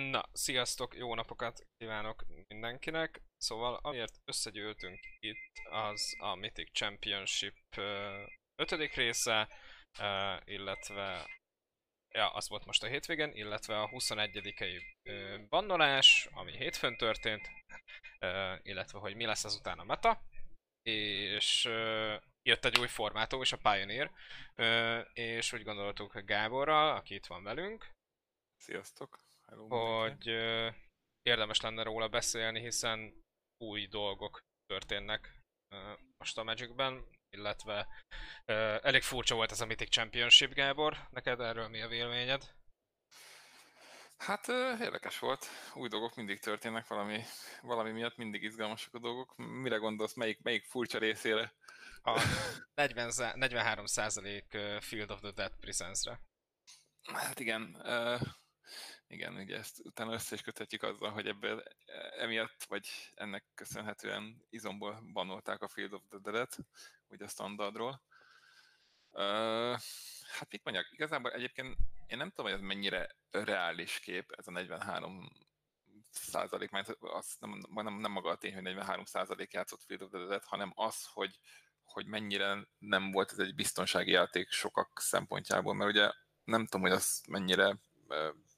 Na, sziasztok, jó napokat kívánok mindenkinek. Szóval amiért összegyűltünk itt, az a Mythic Championship ötödik része, illetve ja, az volt most a hétvégen, illetve a 21 ö, bannolás, ami hétfőn történt, illetve hogy mi lesz azután a meta, és jött egy új formátum is, a Pioneer, és úgy gondoltuk Gáborral, aki itt van velünk, Sziasztok! Hello, hogy ö, érdemes lenne róla beszélni, hiszen új dolgok történnek ö, most a Magicben, illetve ö, elég furcsa volt ez a Mythic Championship, Gábor. Neked erről mi a véleményed? Hát érdekes volt. Új dolgok mindig történnek, valami, valami miatt mindig izgalmasak a dolgok. Mire gondolsz, melyik, melyik furcsa részére? A 40, za- 43% Field of the Dead Presence-re. Hát igen, igen, ugye ezt utána össze is köthetjük azzal, hogy ebből emiatt, vagy ennek köszönhetően izomból banolták a Field of the Dead-et, ugye a standardról. Ö, hát mit mondjak, igazából egyébként én nem tudom, hogy ez mennyire reális kép, ez a 43 százalék, mert az nem, nem, nem maga a tény, hogy 43 százalék játszott Field of the Dead, hanem az, hogy, hogy mennyire nem volt ez egy biztonsági játék sokak szempontjából, mert ugye nem tudom, hogy az mennyire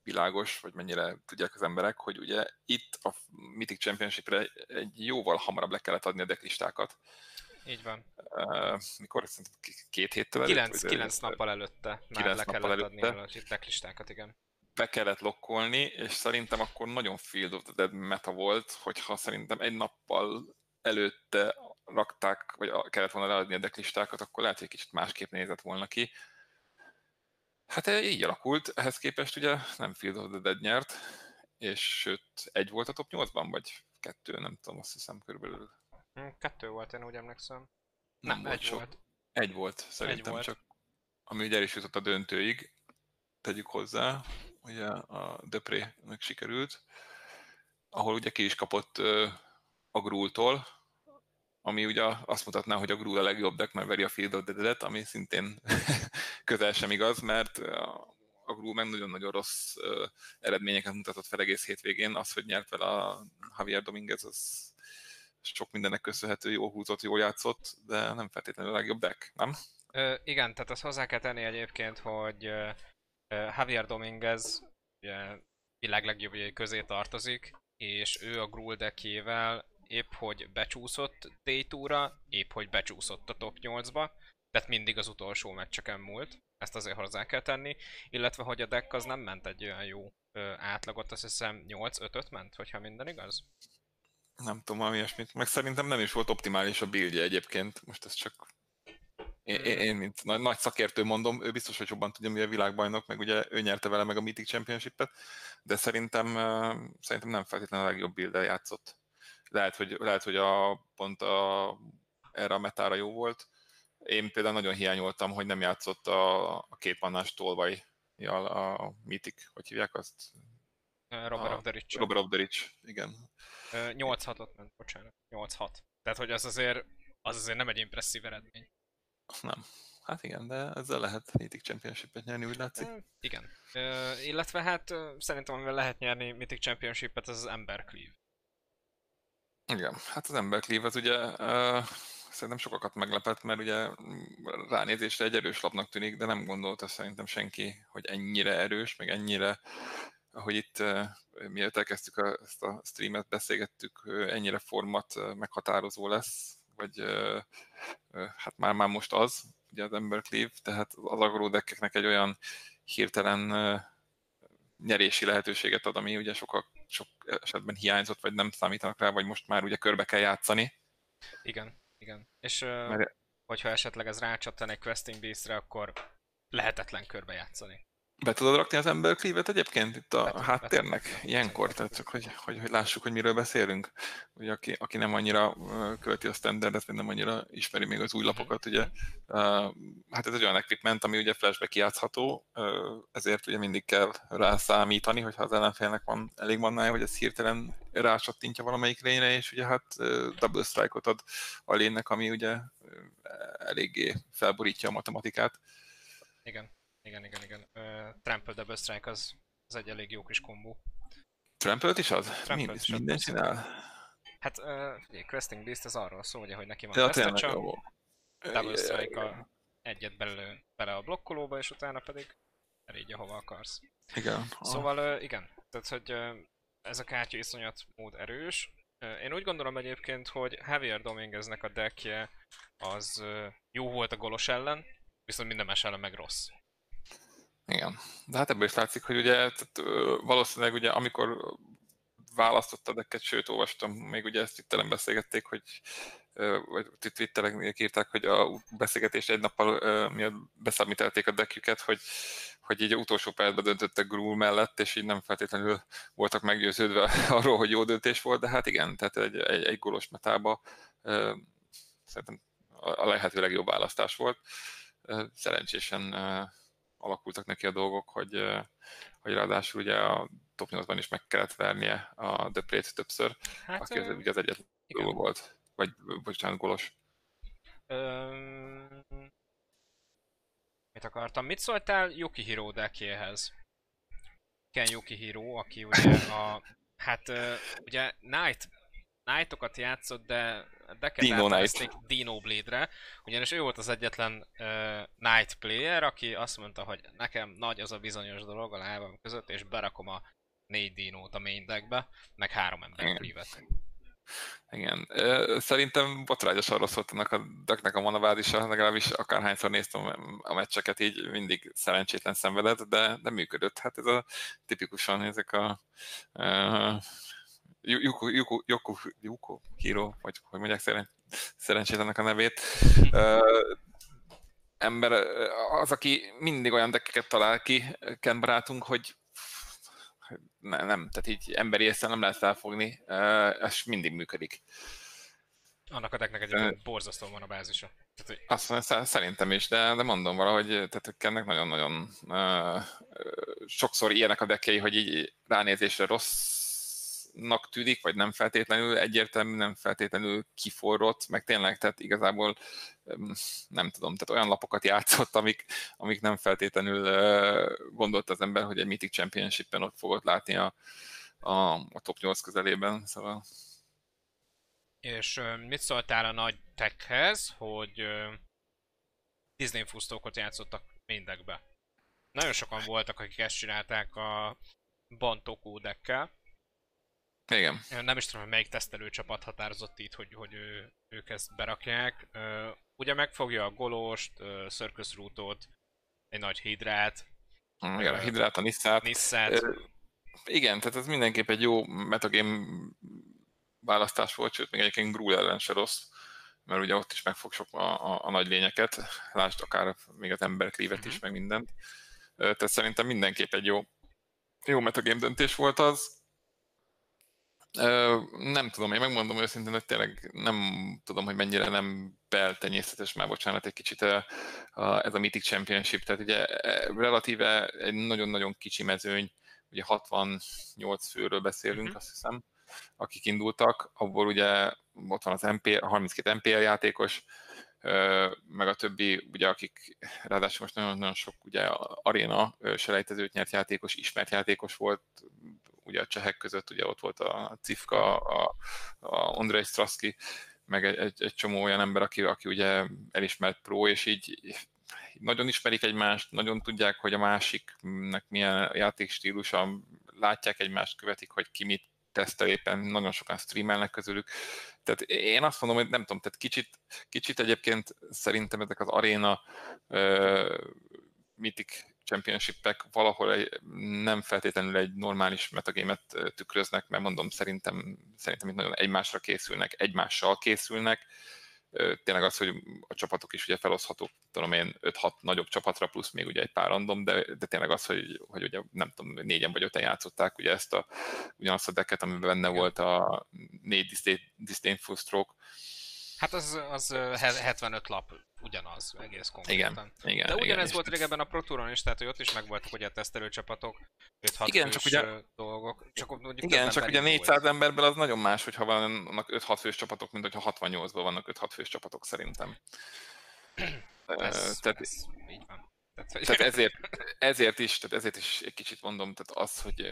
világos, vagy mennyire tudják az emberek, hogy ugye itt a Mythic Championship-re egy jóval hamarabb le kellett adni a decklistákat. Így van. Uh, mikor szerintem két héttel előtt? 9, vagy- 9 nappal előtte már kilenc le kellett adni előtte. a decklistákat, igen. be kellett lokkolni, és szerintem akkor nagyon Field of the Dead meta volt, hogyha szerintem egy nappal előtte rakták, vagy kellett volna leadni a decklistákat, akkor lehet, hogy kicsit másképp nézett volna ki. Hát eh, így alakult, ehhez képest ugye nem Field of the Dead nyert, és sőt, egy volt a top 8-ban, vagy kettő, nem tudom, azt hiszem körülbelül. Hm, Kettő volt, én úgy emlékszem. Nem, Nem, volt egy sok. volt. Egy volt, szerintem volt. csak, ami ugye el is jutott a döntőig, tegyük hozzá, ugye a Döpré-nek sikerült, ahol ugye ki is kapott ö, a Grúltól, ami ugye azt mutatná, hogy a Grúl a legjobb deck, mert veri a Field of Dead-et, ami szintén közel sem igaz, mert a Grúl meg nagyon-nagyon rossz eredményeket mutatott fel egész hétvégén. Az, hogy nyert vele a Javier Dominguez, az sok mindennek köszönhető, jól húzott, jól játszott, de nem feltétlenül a legjobb deck, nem? Ö, igen, tehát azt hozzá kell tenni egyébként, hogy Javier Dominguez ugye, világ legjobbjai közé tartozik, és ő a Gruul deckjével épp hogy becsúszott day ra épp hogy becsúszott a top 8-ba, tehát mindig az utolsó meccseken múlt, ezt azért hozzá kell tenni, illetve hogy a deck az nem ment egy olyan jó ö, átlagot, azt hiszem 8-5-öt ment, hogyha minden igaz? Nem tudom, valami ilyesmit. Meg szerintem nem is volt optimális a buildje egyébként. Most ez csak én, én, én mint nagy, nagy szakértő mondom, ő biztos, hogy jobban tudja, mi a világbajnok, meg ugye ő nyerte vele meg a Mythic Championship-et, de szerintem, szerintem nem feltétlenül a legjobb build játszott. Lehet, hogy, lehet, hogy a, pont a, erre a metára jó volt. Én például nagyon hiányoltam, hogy nem játszott a, a két mannás tolvajjal a Mythic, hogy hívják azt? Robert A- Rich. Robert Rich, igen. Ö, 8-6-ot ment, bocsánat. 8-6. Tehát, hogy az azért, az azért nem egy impresszív eredmény. Nem. Hát igen, de ezzel lehet Mythic Championship-et nyerni, úgy látszik. Igen. Ö, illetve hát szerintem amivel lehet nyerni Mythic Championship-et, az az Ember Cleave. Igen, hát az ember az ugye uh, szerintem sokakat meglepett, mert ugye ránézésre egy erős lapnak tűnik, de nem gondolta szerintem senki, hogy ennyire erős, meg ennyire, ahogy itt uh, mielőtt elkezdtük a, ezt a streamet, beszélgettük, uh, ennyire format uh, meghatározó lesz, vagy uh, uh, hát már, már most az, ugye az ember Cleave, tehát az agródekkeknek egy olyan hirtelen uh, nyerési lehetőséget ad, ami ugye sokak, sok esetben hiányzott, vagy nem számítanak rá, vagy most már ugye körbe kell játszani. Igen, igen. És Mert- hogyha esetleg ez rácsattan egy Questing Beast-re, akkor lehetetlen körbe játszani. Be tudod rakni az ember klívet egyébként itt a be háttérnek? Ilyenkor, tehát csak hogy, hogy, hogy lássuk, hogy miről beszélünk. Ugye aki, aki nem annyira ö, követi a standardet, vagy nem annyira ismeri még az új lapokat, ugye, hát ez egy olyan equipment, ami ugye flashbe kijátszható, ö, ezért ugye mindig kell rá számítani, hogyha az ellenfélnek van elég mannája, hogy ez hirtelen rácsattintja valamelyik lényre, és ugye hát double strike-ot ad a lénynek, ami ugye eléggé felborítja a matematikát. Igen, igen, igen, igen. Uh, Trample Double Strike az, az egy elég jó kis kombó. Trample-t is az? Trample is minden az csinál? Hát uh, ugye, Questing Beast az arról szól, ugye, hogy neki van ja, tényleg, csak double strike egyet belő, bele a blokkolóba, és utána pedig elégye hova akarsz. Igen. Szóval uh, igen, tehát hogy uh, ez a kártya iszonyat mód erős. Uh, én úgy gondolom egyébként, hogy Javier Domingueznek a deckje az uh, jó volt a golos ellen, viszont minden más ellen meg rossz. Igen. De hát ebből is látszik, hogy ugye tehát, valószínűleg ugye amikor választotta a decket, sőt olvastam, még ugye ezt itt beszélgették, hogy vagy Twitteren írták, hogy a beszélgetés egy nappal miatt beszámítelték a deckjüket, hogy, hogy így a utolsó percben döntöttek Grul mellett, és így nem feltétlenül voltak meggyőződve arról, hogy jó döntés volt, de hát igen, tehát egy, egy, egy gólos metába szerintem a lehető legjobb választás volt. Szerencsésen alakultak neki a dolgok, hogy, hogy ráadásul ugye a top 8-ban is meg kellett vernie a Deprét többször, hát, aki az, ugye az egyetlen gól volt, vagy bocsánat, golos. Öm... Mit akartam? Mit szóltál Hiro deckéhez? Ken Hiro, aki ugye a... Hát ugye Knight Knightokat játszott, de Decket Dino Knight. Dino Blade-re, ugyanis ő volt az egyetlen uh, Knight player, aki azt mondta, hogy nekem nagy az a bizonyos dolog a lábam között, és berakom a négy dinót a main deckbe, meg három ember privet. Igen. Szerintem botrányosan rossz volt ennek a decknek a manavádisa, legalábbis akárhányszor néztem a meccseket, így mindig szerencsétlen szenvedett, de, de működött. Hát ez a tipikusan ezek a uh, Yuko, Yuko, Yuko, Yuko Hiro, vagy hogy mondják szeren, szerencsétlenek a nevét. Uh, ember az, aki mindig olyan dekkeket talál ki, Ken barátunk, hogy nem, nem, tehát így emberi észre nem lehet felfogni, uh, ez mindig működik. Annak a decknek egyébként borzasztóan van a bázisa. Tehát, hogy... Azt szerintem is, de, de mondom valahogy, tehát ennek nagyon-nagyon uh, sokszor ilyenek a dekkei, hogy így ránézésre rossz nak tűnik, vagy nem feltétlenül egyértelmű, nem feltétlenül kiforrott, meg tényleg, tehát igazából nem tudom, tehát olyan lapokat játszott, amik, amik nem feltétlenül gondolt az ember, hogy egy Mythic Championship-en ott fogod látni a, a, a top 8 közelében, szóval... És mit szóltál a nagy techhez, hogy Disney fusztókot játszottak mindekbe? Nagyon sokan voltak, akik ezt csinálták a Bantoku dekkel, igen. Nem is tudom, hogy melyik tesztelő csapat határozott itt, hogy, hogy ő, ők ezt berakják. Ugye megfogja a Golost, Circus Rootot, egy nagy hidrát. Mm, igen, a hidrát, a Nisszát. Nisszát. Igen, tehát ez mindenképp egy jó metagame választás volt, sőt, még egyébként Grul ellen se rossz, mert ugye ott is megfog sok a, a, a nagy lényeket, lásd akár még az ember klívet is, mm-hmm. meg mindent. Tehát szerintem mindenképp egy jó, jó metagame döntés volt az nem tudom, én megmondom őszintén, hogy tényleg nem tudom, hogy mennyire nem beltenyészetes már, bocsánat, egy kicsit a, a, ez a Mythic Championship, tehát ugye e, relatíve egy nagyon-nagyon kicsi mezőny, ugye 68 főről beszélünk, uh-huh. azt hiszem, akik indultak, abból ugye ott van az MP, a 32 MPL játékos, meg a többi, ugye akik ráadásul most nagyon-nagyon sok ugye aréna selejtezőt nyert játékos, ismert játékos volt, ugye a csehek között ugye ott volt a Cifka, a, a Andrei Straszki, meg egy, egy, egy csomó olyan ember, aki, aki ugye elismert pro, és így nagyon ismerik egymást, nagyon tudják, hogy a másiknek milyen játékstílusa, látják egymást, követik, hogy ki mit tesztel éppen, nagyon sokan streamelnek közülük. Tehát én azt mondom, hogy nem tudom, tehát kicsit, kicsit egyébként szerintem ezek az aréna uh, Mythic championship-ek valahol egy, nem feltétlenül egy normális metagémet tükröznek, mert mondom, szerintem, szerintem itt nagyon egymásra készülnek, egymással készülnek, tényleg az, hogy a csapatok is ugye feloszthatók, tudom én, 5-6 nagyobb csapatra, plusz még ugye egy pár random, de, de tényleg az, hogy, hogy ugye nem tudom, négyen vagy öten játszották ugye ezt a, ugyanazt a decket, amiben benne volt a négy Disdainful Stroke, Hát az, az 75 lap ugyanaz, egész konkrétan. Igen, igen. De ugyanez igen, volt régebben a Pro Touron is, tehát hogy ott is megvoltak ugye a tesztelőcsapatok, 5-6 igen, csak ugye, dolgok. Csak igen, csak ugye 400 volt. emberből az nagyon más, hogyha vannak 5-6 fős csapatok, mint hogyha 68-ban vannak 5-6 fős csapatok szerintem. ez, Tehát, ez így van. Tehát, hogy... ezért, ezért, is, tehát ezért is egy kicsit mondom, tehát az, hogy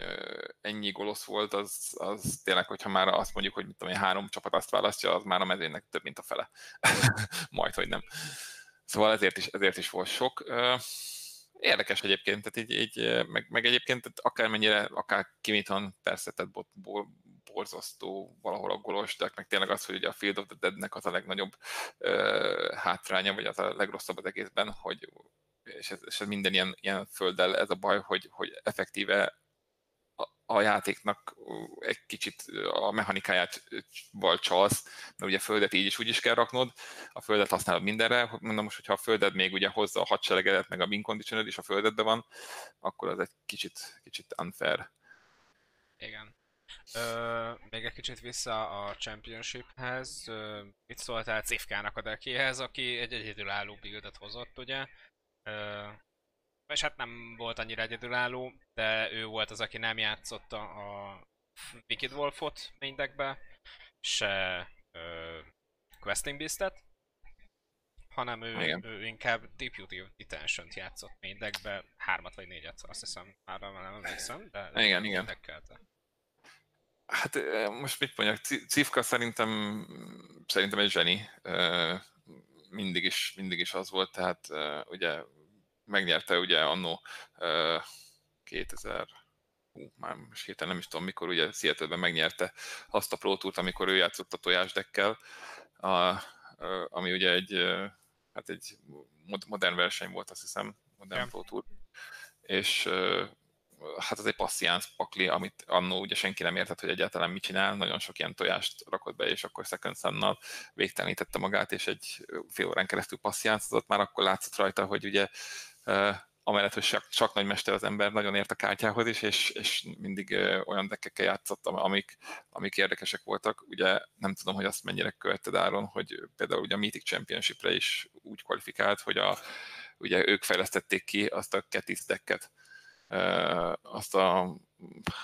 ennyi golosz volt, az, az tényleg, hogyha már azt mondjuk, hogy mit tudom én, három csapat azt választja, az már a mezőnek több, mint a fele. Majd, hogy nem. Szóval ezért is, ezért is volt sok. Érdekes egyébként, tehát így, így meg, meg egyébként tehát akármennyire, akár Kimiton persze, tehát bot, bo, borzasztó valahol a golos, de meg tényleg az, hogy ugye a Field of the Deadnek az a legnagyobb uh, hátránya, vagy az a legrosszabb az egészben, hogy és ez, és ez minden ilyen, ilyen földdel ez a baj, hogy, hogy effektíve a játéknak egy kicsit a mechanikáját csalsz, mert ugye földet így is úgy is kell raknod, a földet használod mindenre, mondom most, hogyha a földed még ugye hozza a hadseregedet, meg a win conditioner is a földedben van, akkor az egy kicsit, kicsit unfair. Igen. Ö, még egy kicsit vissza a Championshiphez. Ö, mit szóltál Cifkának a dekihez, aki egy egyedülálló buildet hozott, ugye? És hát nem volt annyira egyedülálló, de ő volt az, aki nem játszotta a Wicked Wolfot main deckbe, se ö, Questing Beast-et, hanem ő, ő inkább Deputy Detention-t játszott main deckbe, hármat vagy négyet, azt hiszem, már nem emlékszem, de igen, igen. Hát most mit mondjak, Cifka szerintem, szerintem egy zseni. Mindig is, mindig is az volt, tehát ugye megnyerte ugye annó 2000 hú, már most hirtelen nem is tudom mikor, ugye seattle megnyerte azt a Pro Tourt, amikor ő játszott a tojásdekkel, a, ami ugye egy, hát egy modern verseny volt, azt hiszem, modern yeah. Pro Tour. És hát az egy passziánsz pakli, amit annó ugye senki nem értett, hogy egyáltalán mit csinál, nagyon sok ilyen tojást rakott be, és akkor Second Sun-nal végtelenítette magát, és egy fél órán keresztül passziáncozott, már akkor látszott rajta, hogy ugye amellett, hogy csak, csak nagymester az ember, nagyon ért a kártyához is, és, és mindig olyan dekkekkel játszott, amik, amik érdekesek voltak. Ugye nem tudom, hogy azt mennyire követted Áron, hogy például ugye a Mythic Championship-re is úgy kvalifikált, hogy a, ugye ők fejlesztették ki azt a Ketis decket, azt a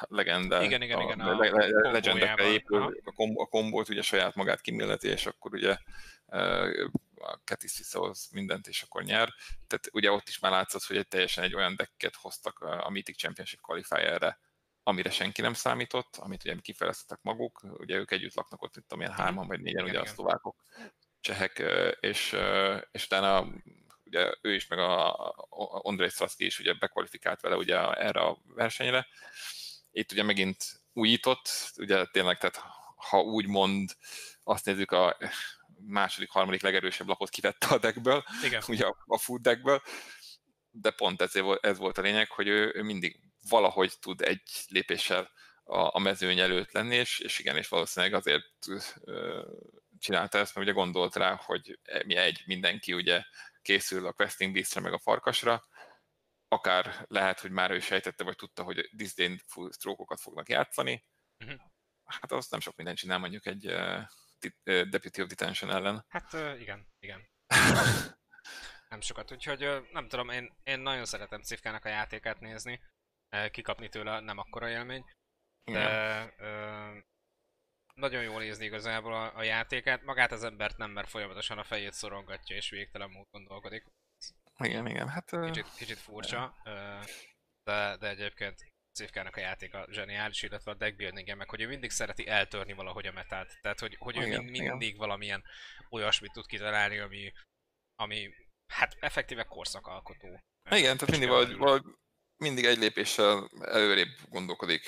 legenda, igen, igen, igen, a, le, le, legendekre épül, a, kom, a kombót ugye saját magát kimilleti, és akkor ugye a Ketis visszahoz mindent, és akkor nyer. Tehát ugye ott is már látszott, hogy egy teljesen egy olyan decket hoztak a Mythic Championship Qualifierre, amire senki nem számított, amit ugye kifejlesztettek maguk, ugye ők együtt laknak ott, itt amilyen hárman vagy négyen, ugye a szlovákok, csehek, és, és utána ugye ő is, meg a, Andrei Straszki is ugye bekvalifikált vele ugye erre a versenyre. Itt ugye megint újított, ugye tényleg, tehát ha úgy mond, azt nézzük a második, harmadik legerősebb lapot kivette a deckből, Igen. ugye a, a food deckből, de pont ez, ez volt a lényeg, hogy ő, ő mindig valahogy tud egy lépéssel a, a mezőny előtt lenni, és, és igen, és valószínűleg azért ö, csinálta ezt, mert ugye gondolt rá, hogy mi egy, mindenki ugye készül a Questing Beastre meg a farkasra, akár lehet, hogy már ő sejtette, vagy tudta, hogy disdain stroke fognak játszani, uh-huh. hát azt nem sok mindent csinál mondjuk egy uh, Deputy of Detention ellen. Hát uh, igen, igen. nem sokat, úgyhogy nem tudom, én, én nagyon szeretem Cifkának a játékát nézni, kikapni tőle nem akkora élmény, de uh, nagyon jól nézni igazából a, a játékát, magát az embert nem, mert folyamatosan a fejét szorongatja és végtelen módon dolgodik. Igen, igen, hát... Kicsit, kicsit furcsa, de, de egyébként Szívkának a játéka zseniális, illetve a deckbuilding meg hogy ő mindig szereti eltörni valahogy a metát. Tehát, hogy, hogy ő igen, mindig igen. valamilyen olyasmit tud kitalálni, ami, ami hát effektíve korszakalkotó. Igen, tehát mindig valahogy, valahogy mindig egy lépéssel előrébb gondolkodik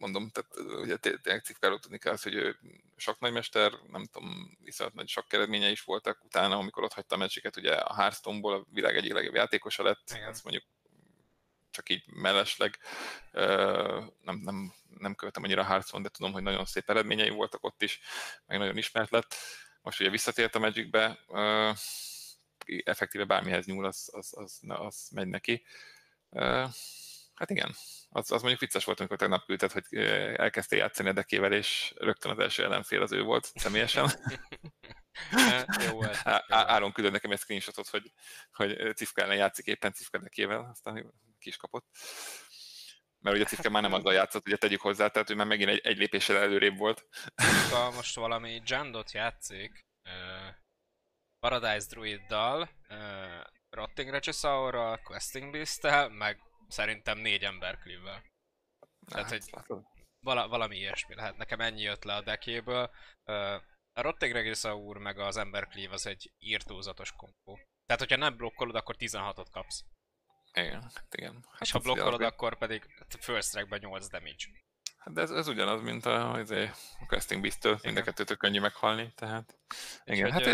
mondom, tehát ugye tényleg tudni kell hogy ő sok nagymester, nem tudom, viszont nagy sok eredménye is voltak utána, amikor ott hagyta a meccseket, ugye a Hearthstone-ból a világ egyik legjobb játékosa lett, Igen. azt mondjuk csak így mellesleg nem, nem, nem követem annyira Hearthstone, de tudom, hogy nagyon szép eredményei voltak ott is, meg nagyon ismert lett. Most ugye visszatért a Magicbe, effektíve bármihez nyúl, az, az, az, az megy neki. Hát igen, az, az mondjuk vicces volt, amikor tegnap küldted, hogy elkezdte játszani dekével, és rögtön az első ellenfél az ő volt személyesen. jó, hát, Áron küldött nekem egy screenshotot, hogy, hogy Cifka ellen játszik éppen Cifka dekével, aztán ki is kapott. Mert ugye Cifka már nem azzal játszott, ugye tegyük hozzá, tehát ő már megint egy, egy lépéssel előrébb volt. Cifka most valami Jandot játszik, uh, Paradise Druiddal, uh, Rotting Regisaurral, Questing beast meg szerintem négy ember klívvel. Tehát, hogy vala, valami ilyesmi lehet. Nekem ennyi jött le a dekéből. A Rotting Regisaur meg az Ember Cleave az egy írtózatos kompó. Tehát, hogyha nem blokkolod, akkor 16-ot kapsz. Igen, hát igen. Hát és ha blokkolod, akkor pedig first strike 8 damage. Hát de ez, ez ugyanaz, mint a, a, a Questing Beast-től, mind a kettőtől könnyű meghalni, tehát... És igen, hát ö...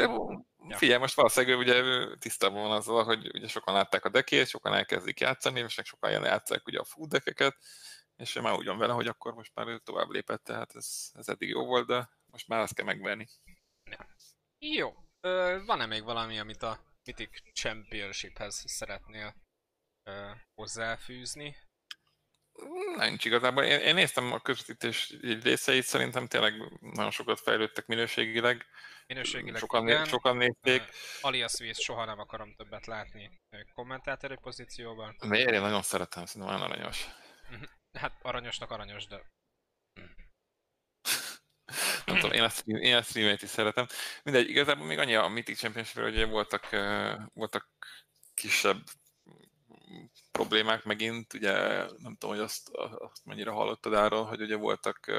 ja. figyelj, most valószínűleg ugye tisztában van azzal, hogy ugye sokan látták a dekét, sokan elkezdik játszani, és sokan játszák ugye a food dekeket, és már úgy van vele, hogy akkor most már tovább lépett, tehát ez, ez eddig jó volt, de most már azt kell megverni. Ja. Jó. van-e még valami, amit a Mythic Championshiphez szeretnél ö, hozzáfűzni? Nincs igazából. Én, én néztem a közvetítés részeit, szerintem tényleg nagyon sokat fejlődtek minőségileg. Minőségileg sokan, igen. sokan nézték. Uh, Alias Víz soha nem akarom többet látni kommentátori pozícióban. Miért? Én nagyon szeretem, szerintem olyan aranyos. Mhm. Hát aranyosnak aranyos, de... nem tudom, én a, stream, én a streamet is szeretem. Mindegy, igazából még annyi a Mythic championship hogy voltak, voltak kisebb problémák megint, ugye nem tudom, hogy azt, azt mennyire hallottad arról, hogy ugye voltak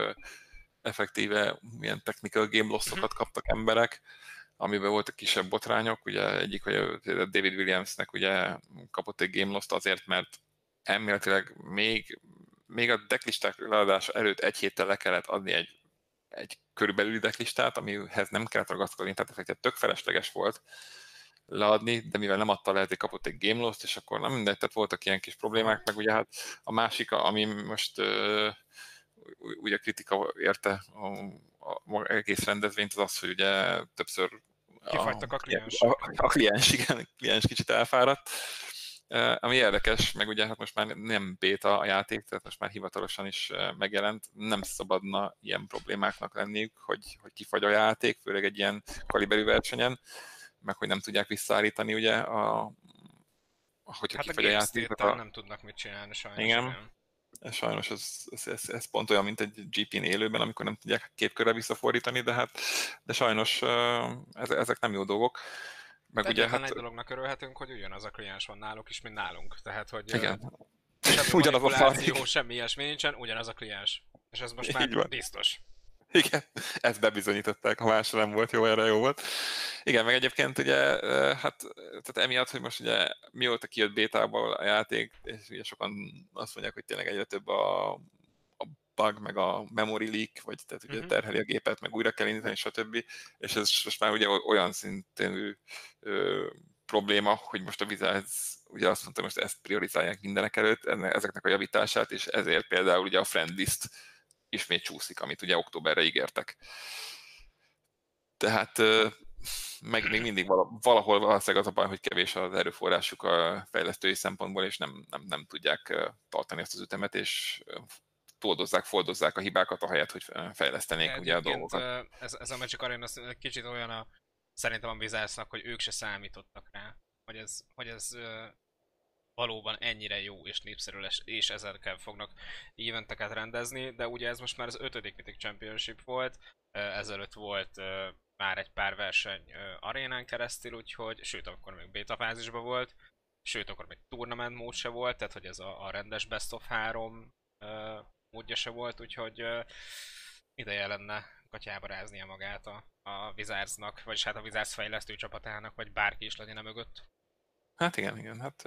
effektíve milyen technical game lossokat mhm. kaptak emberek, amiben voltak kisebb botrányok, ugye egyik, hogy David Williamsnek ugye kapott egy game lost azért, mert elméletileg még, még a deklisták leadása előtt egy héttel le kellett adni egy, egy körülbelüli deklistát, amihez nem kellett ragaszkodni, tehát ez tök felesleges volt, leadni, de mivel nem adta lehet, hogy kapott egy game lost, és akkor nem mindegy, tehát voltak ilyen kis problémák, meg ugye hát a másik, ami most uh, ugye kritika érte a, a, egész rendezvényt, az az, hogy ugye többször Kifagytak a, a kliens. A, a kliens, igen, a kliens kicsit elfáradt. Uh, ami érdekes, meg ugye hát most már nem béta a játék, tehát most már hivatalosan is megjelent, nem szabadna ilyen problémáknak lenniük, hogy, hogy kifagy a játék, főleg egy ilyen kaliberű versenyen meg hogy nem tudják visszaállítani ugye a hogyha hát a, a játék. A... nem tudnak mit csinálni sajnos. Igen. igen. Sajnos ez, ez, ez, ez, pont olyan, mint egy GP-n élőben, amikor nem tudják két körre visszafordítani, de hát de sajnos ez, ezek nem jó dolgok. Meg de ugye, hát... egy dolognak örülhetünk, hogy ugyanaz a kliens van náluk is, mint nálunk. Tehát, hogy Igen. Semmi ugyanaz a semmi ilyesmi nincsen, ugyanaz a kliens. És ez most már biztos. Igen, ezt bebizonyították, ha másra nem volt jó, erre jó volt. Igen, meg egyébként ugye, hát tehát emiatt, hogy most ugye mióta kijött bétából a játék, és ugye sokan azt mondják, hogy tényleg egyre több a, a bug, meg a memory leak, vagy tehát ugye uh-huh. terheli a gépet, meg újra kell indítani, stb. És ez most már ugye olyan szintén ö, probléma, hogy most a Wizards ugye azt mondta, most ezt priorizálják mindenek előtt, ezeknek a javítását, és ezért például ugye a friendlist ismét csúszik, amit ugye októberre ígértek. Tehát meg még mindig valahol valószínűleg az a baj, hogy kevés az erőforrásuk a fejlesztői szempontból, és nem, nem, nem tudják tartani ezt az ütemet, és toldozzák, foldozzák a hibákat, ahelyett, hogy fejlesztenék ugye a dolgokat. Ez, ez a Magic Arena kicsit olyan a, szerintem a Wizardsnak, hogy ők se számítottak rá, hogy ez, hogy ez valóban ennyire jó és népszerű lesz, és ezekkel fognak éventeket rendezni, de ugye ez most már az ötödik Mythic Championship volt, ezelőtt volt már egy pár verseny arénán keresztül, úgyhogy, sőt, akkor még beta fázisban volt, sőt, akkor még tournament mód se volt, tehát hogy ez a, a rendes best of 3 módja se volt, úgyhogy ideje lenne katyába ráznia magát a, a Wizardsnak, vagyis hát a Wizards fejlesztő csapatának, vagy bárki is legyen mögött. Hát igen, igen, hát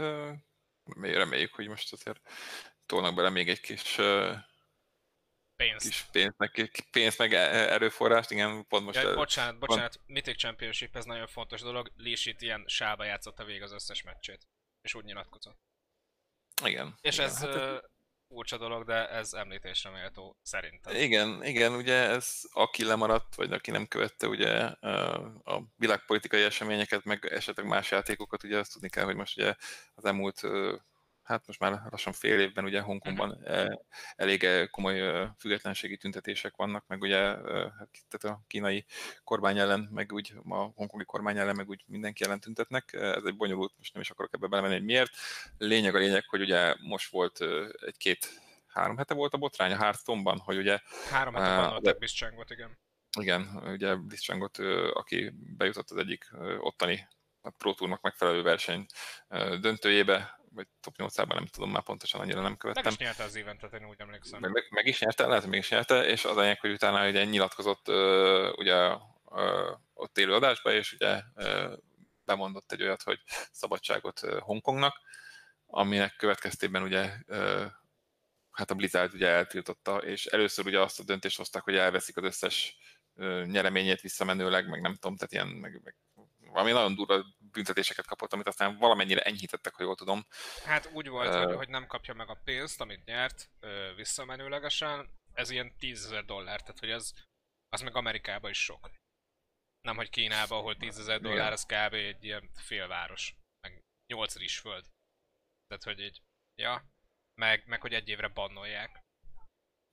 reméljük, hogy most azért tolnak bele még egy kis pénzt. Kis pénzt, meg, pénzt, meg e- erőforrást, igen, pont most... Ja, bocsánat, bocsánat, pont... Mythic Championship, ez nagyon fontos dolog, Lishit ilyen sába játszotta végig az összes meccsét, és úgy nyilatkozott. Igen. És igen, ez hát, uh, furcsa dolog, de ez említésre méltó szerintem. Igen, igen, ugye ez aki lemaradt, vagy aki nem követte ugye a világpolitikai eseményeket, meg esetleg más játékokat, ugye azt tudni kell, hogy most ugye az elmúlt hát most már lassan fél évben ugye Hongkongban uh-huh. elég eh, komoly eh, függetlenségi tüntetések vannak, meg ugye hát, tehát a kínai kormány ellen, meg úgy a hongkongi kormány ellen, meg úgy mindenki ellen tüntetnek. Ez egy bonyolult, most nem is akarok ebbe belemenni, hogy miért. Lényeg a lényeg, hogy ugye most volt egy-két három hete volt a botrány a Hearthstone-ban, hogy ugye... Három hete van a Blitzchangot, igen. Igen, ugye Blitzchangot, aki bejutott az egyik ottani a Pro Tournak megfelelő verseny döntőjébe, vagy top 8-ában nem tudom már pontosan, annyira nem követtem. Meg is nyerte az eventet, én úgy emlékszem. Meg, meg, meg is nyerte, lehet, hogy meg is nyerte, és az anyag, hogy utána ugye nyilatkozott ugye ott élő adásba, és ugye bemondott egy olyat, hogy szabadságot Hongkongnak, aminek következtében ugye hát a Blizzard ugye eltiltotta, és először ugye azt a döntést hozták, hogy elveszik az összes nyereményét visszamenőleg, meg nem tudom, tehát ilyen, meg, meg valami nagyon durva büntetéseket kapott, amit aztán valamennyire enyhítettek, ha jól tudom. Hát úgy volt, uh, hogy, hogy nem kapja meg a pénzt, amit nyert visszamenőlegesen, ez ilyen 10 ezer dollár, tehát hogy ez, az meg Amerikában is sok. Nem, hogy Kínában, ahol 10 ezer dollár, az kb. egy ilyen félváros, meg 8 is föld. Tehát, hogy egy, ja, meg, meg hogy egy évre bannolják.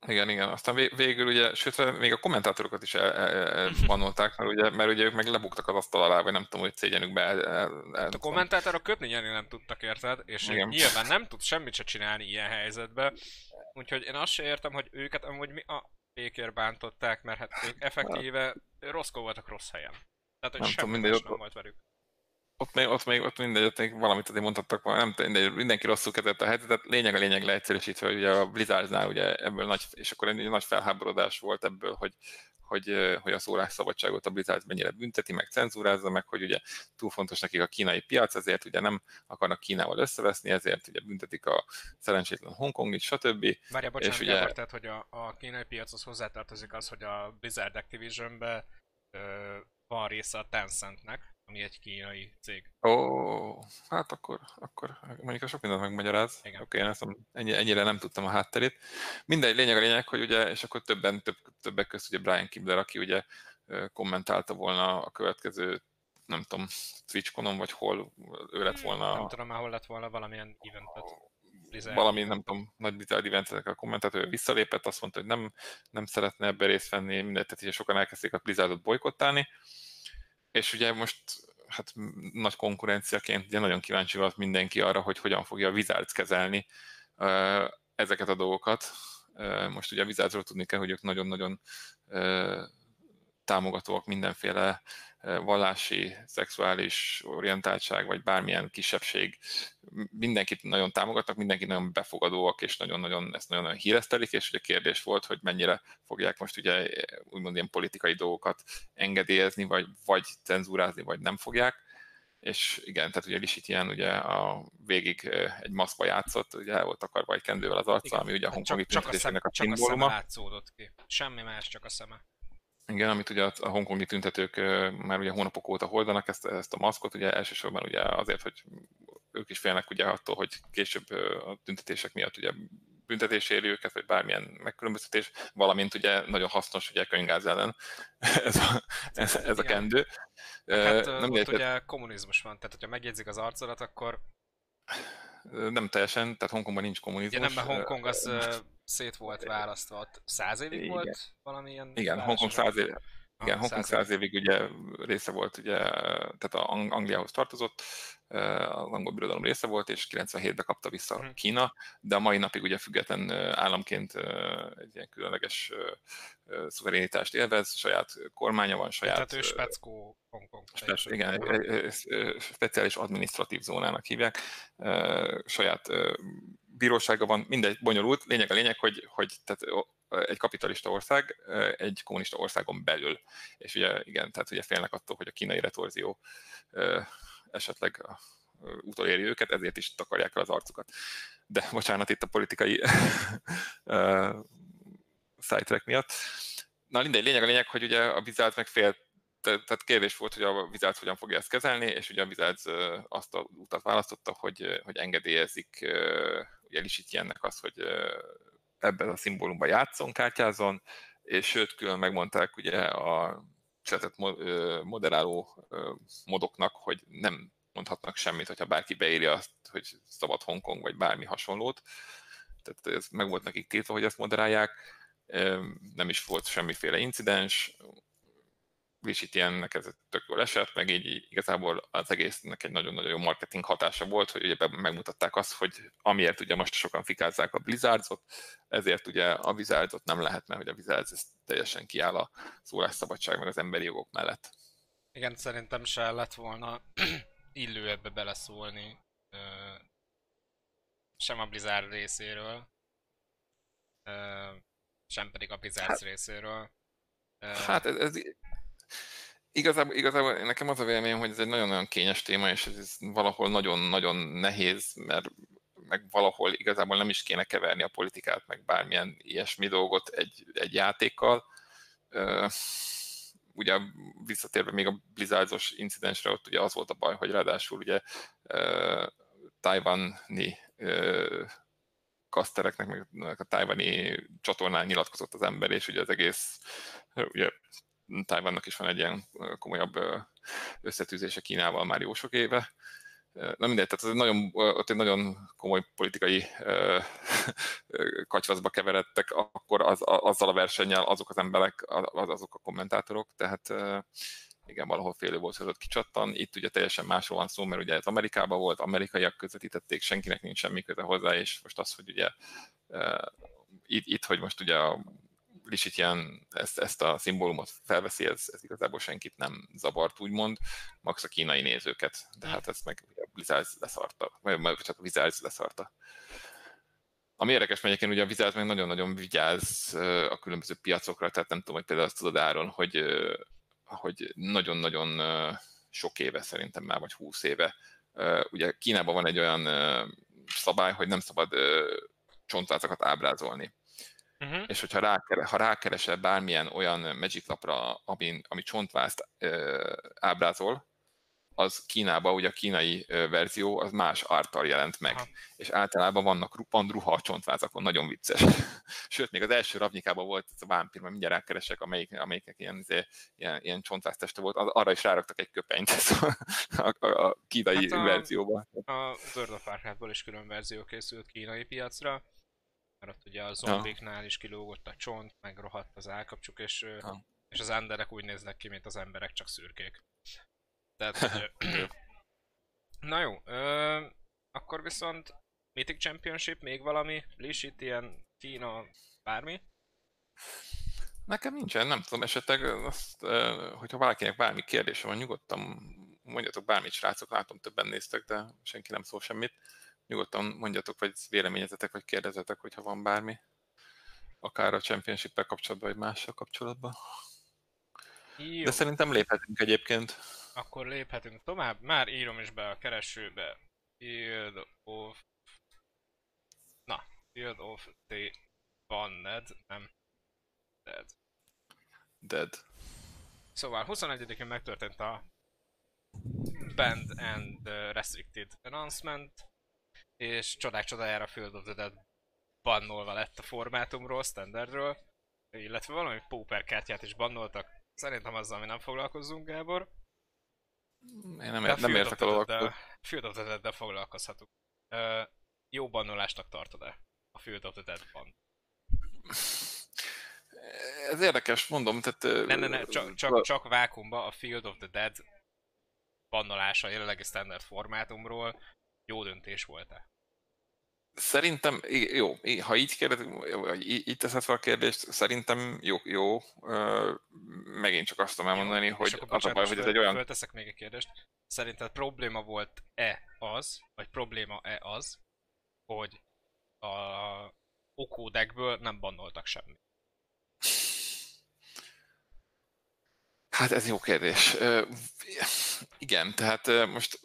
Igen, igen. Aztán végül ugye, sőt, még a kommentátorokat is elbanolták, mert ugye, mert ugye ők meg lebuktak az asztal alá, vagy nem tudom, hogy szégyenükbe el, el, el, A kommentátorok kötni nyerni nem tudtak, érted? És igen. nyilván nem tud semmit se csinálni ilyen helyzetben. Úgyhogy én azt se értem, hogy őket amúgy mi a békér bántották, mert hát ők effektíve rosszkó voltak rossz helyen. Tehát, hogy nem semmi tudom, mindegy, nem volt velük ott még, ott még, ott mindegy, ott még valamit azért mondhattak volna, nem mindegy, mindenki rosszul kezdett a helyzetet, lényeg a lényeg leegyszerűsítve, hogy ugye a Blizzardnál ugye ebből nagy, és akkor egy nagy felháborodás volt ebből, hogy, hogy, hogy a szólásszabadságot a Blizzard mennyire bünteti, meg cenzúrázza, meg hogy ugye túl fontos nekik a kínai piac, ezért ugye nem akarnak Kínával összeveszni, ezért ugye büntetik a szerencsétlen Hongkongit, stb. Várja, bocsánat, és ugye... tehát, hogy a, a kínai piachoz hozzátartozik az, hogy a Blizzard Activision-be van része a Tencentnek, ami egy kínai cég. Ó, hát akkor, akkor mondjuk a sok mindent megmagyaráz. Oké, okay, én ezt ennyi, ennyire nem tudtam a hátterét. Mindegy, lényeg a lényeg, hogy ugye, és akkor többen, több, többek között ugye Brian Kibler, aki ugye kommentálta volna a következő nem tudom, Twitch-konon, vagy hol ő lett volna... Nem tudom már, hol lett volna valamilyen eventet. Blizzard. Valami, nem tudom, nagy Blizzard eventek a kommentátor, visszalépett, azt mondta, hogy nem, nem szeretne ebbe részt venni, mindegy, tehát sokan elkezdték a Blizzardot bolykottálni, és ugye most hát nagy konkurenciaként ugye nagyon kíváncsi volt mindenki arra, hogy hogyan fogja a Wizards kezelni ezeket a dolgokat. Most ugye a Wizardsról tudni kell, hogy ők nagyon-nagyon támogatóak mindenféle vallási, szexuális orientáltság, vagy bármilyen kisebbség, mindenkit nagyon támogatnak, mindenki nagyon befogadóak, és nagyon-nagyon ezt nagyon-nagyon híresztelik, és ugye kérdés volt, hogy mennyire fogják most ugye úgymond ilyen politikai dolgokat engedélyezni, vagy, vagy cenzúrázni, vagy nem fogják. És igen, tehát ugye ilyen ugye a végig egy maszkba játszott, ugye el volt akarva egy kendővel az arca, igen, ami ugye a hongkongi csak, csak a, szem, a csak a szeme látszódott ki. Semmi más, csak a szeme. Igen, amit ugye a hongkongi tüntetők már ugye hónapok óta hordanak ezt, ezt a maszkot, ugye elsősorban ugye azért, hogy ők is félnek ugye attól, hogy később a tüntetések miatt ugye büntetés éri őket, vagy bármilyen megkülönböztetés, valamint ugye nagyon hasznos ugye könyvgáz ellen ez a, ez, ez a kendő. Hát nem ott ugye kommunizmus van, tehát hogyha megjegyzik az arcodat, akkor nem teljesen, tehát Hongkongban nincs kommunizmus. Ja, nem, mert Hongkong az szét volt választva, ott száz évig igen. volt valamilyen Igen, Hongkong száz év, igen, Hongkong száz évig ugye része volt, ugye, tehát a Angliához tartozott, az angol birodalom része volt, és 97-ben kapta vissza hmm. Kína, de a mai napig ugye független államként egy ilyen különleges szuverenitást élvez, saját kormánya van, saját... Tehát ő speckó Hongkong. Spec, igen, speciális administratív zónának hívják, saját bírósága van, mindegy, bonyolult, lényeg a lényeg, hogy, hogy tehát egy kapitalista ország egy kommunista országon belül. És ugye igen, tehát ugye félnek attól, hogy a kínai retorzió esetleg utoléri őket, ezért is takarják el az arcukat. De bocsánat, itt a politikai sidetrack miatt. Na mindegy, lényeg a lényeg, hogy ugye a Wizards meg fél, tehát kérdés volt, hogy a Wizards hogyan fogja ezt kezelni, és ugye a Wizards azt a utat választotta, hogy, hogy engedélyezik ugye ennek azt, hogy ebben a szimbólumban játszon, kártyázon, és sőt, külön megmondták ugye a chatet moderáló modoknak, hogy nem mondhatnak semmit, hogyha bárki beírja azt, hogy szabad Hongkong, vagy bármi hasonlót. Tehát ez meg volt nekik tiltva, hogy ezt moderálják. Nem is volt semmiféle incidens, ilyennek ez tök jól esett, meg így igazából az egésznek egy nagyon-nagyon jó marketing hatása volt, hogy ugye megmutatták azt, hogy amiért ugye most sokan fikázzák a Blizzardsot, ezért ugye a Blizzardsot nem lehetne, hogy a Blizzards ez teljesen kiáll a szólásszabadság meg az emberi jogok mellett. Igen, szerintem se lett volna illő ebbe beleszólni sem a Blizzard részéről, sem pedig a Blizzard hát, részéről. Hát ez, ez igazából, igazából nekem az a véleményem, hogy ez egy nagyon-nagyon kényes téma, és ez valahol nagyon-nagyon nehéz, mert meg valahol igazából nem is kéne keverni a politikát, meg bármilyen ilyesmi dolgot egy, egy játékkal. Ugye visszatérve még a Blizzardos incidensre, ott ugye az volt a baj, hogy ráadásul ugye tajvani kasztereknek, meg a tajvani csatornán nyilatkozott az ember, és ugye az egész, ugye Tajvannak is van egy ilyen komolyabb összetűzése Kínával már jó sok éve, Na mindegy, tehát ez nagyon, ott egy nagyon komoly politikai kacsvaszba keveredtek, akkor az, azzal a versennyel azok az emberek, az, azok a kommentátorok, tehát igen, valahol félő volt, hogy ott kicsattan. Itt ugye teljesen másról van szó, mert ugye ez Amerikában volt, amerikaiak közvetítették, senkinek nincs semmi köze hozzá, és most az, hogy ugye itt, itt hogy most ugye a Lisitján ezt, ezt a szimbólumot felveszi, ez, ez igazából senkit nem zavart, úgymond, max a kínai nézőket, de hát ezt meg a leszarta, vagy csak a leszarta. Ami érdekes, mert egyébként ugye a Blizzard meg nagyon-nagyon vigyáz a különböző piacokra, tehát nem tudom, hogy például azt tudod Áron, hogy, hogy nagyon-nagyon sok éve szerintem már, vagy húsz éve, ugye Kínában van egy olyan szabály, hogy nem szabad csontvázakat ábrázolni. Uh-huh. És hogyha rákere, ha rákeresel bármilyen olyan Magic lapra, ami, ami csontvázt ö, ábrázol, az Kínában, ugye a kínai verzió, az más arttal jelent meg. Aha. És általában vannak van ruha a csontvázakon, nagyon vicces. Sőt, még az első rabnyikában volt ez a vámpír, mert mindjárt rákeresek, amelyik, amelyiknek ilyen, izé, ilyen, ilyen csontvázteste volt, az, arra is ráraktak egy köpenyt a, a, a kínai hát a, verzióban. A World of Warcraftból is külön verzió készült kínai piacra, mert ott ugye a zombiknál is kilógott a csont, meg rohadt az állkapcsuk, és, ja. és az emberek úgy néznek ki, mint az emberek, csak szürkék. Tehát, na jó, ö, akkor viszont Mythic Championship, még valami, Lisit, ilyen Kína, bármi? Nekem nincsen, nem tudom, esetleg azt, hogyha valakinek bármi kérdése van, nyugodtan mondjatok bármit, srácok, látom többen néztek, de senki nem szól semmit nyugodtan mondjatok, vagy véleményezetek, vagy kérdezetek, hogyha van bármi. Akár a championship kapcsolatban, vagy mással kapcsolatban. Jó. De szerintem léphetünk egyébként. Akkor léphetünk tovább. Már írom is be a keresőbe. Field of... Na, Field of the Banned, nem Dead. Dead. Szóval 21-én megtörtént a Banned and Restricted Announcement, és csodák csodájára Field of the Dead bannolva lett a formátumról, standardről, illetve valami Pauper kártyát is bannoltak. Szerintem azzal mi nem foglalkozzunk, Gábor. Én nem, nem értek a Field of the Dead-del foglalkozhatunk. Uh, jó bannolásnak tartod-e a Field of the Dead ban? Ez érdekes, mondom, tehát... Ne, ne, ne, csak, csak, csak vákumba a Field of the Dead bannolása a jelenlegi standard formátumról jó döntés volt-e? Szerintem, jó, ha így kérdez, vagy így teszed fel a kérdést, szerintem jó, jó. Megint csak azt tudom elmondani, jó, hogy az a baj, hogy ez egy olyan... Fölteszek még egy kérdést. Szerinted probléma volt-e az, vagy probléma-e az, hogy a okódekből nem bannoltak semmit? Hát ez jó kérdés. igen, tehát most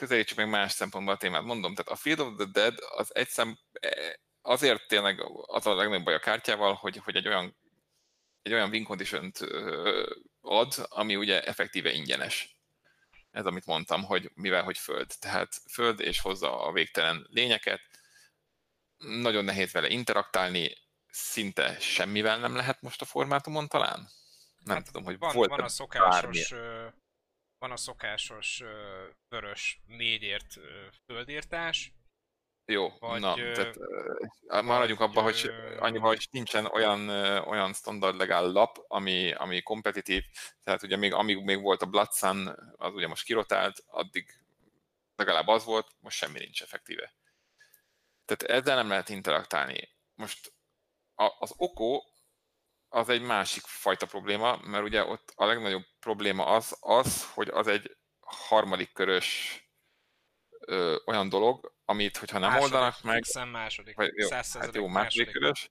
közelítsük meg más szempontból a témát. Mondom, tehát a Field of the Dead az egy szem, azért tényleg az a legnagyobb baj a kártyával, hogy, hogy egy olyan egy olyan win condition ad, ami ugye effektíve ingyenes. Ez, amit mondtam, hogy mivel, hogy föld. Tehát föld és hozza a végtelen lényeket. Nagyon nehéz vele interaktálni, szinte semmivel nem lehet most a formátumon talán. Nem hát tudom, hogy van, volt van a szokásos bármi van a szokásos vörös négyért földírtás. Jó, vagy, na, tehát uh, maradjunk abban, hogy annyiban, hogy nincsen olyan, olyan standard legál lap, ami, ami kompetitív, tehát ugye még amíg még volt a Blood Sun, az ugye most kirotált, addig legalább az volt, most semmi nincs effektíve. Tehát ezzel nem lehet interaktálni. Most a, az Oko az egy másik fajta probléma, mert ugye ott a legnagyobb probléma az, az hogy az egy harmadik körös ö, olyan dolog, amit, hogyha nem második, oldanak meg... Második. Vagy, jó, hát jó, második, második körös.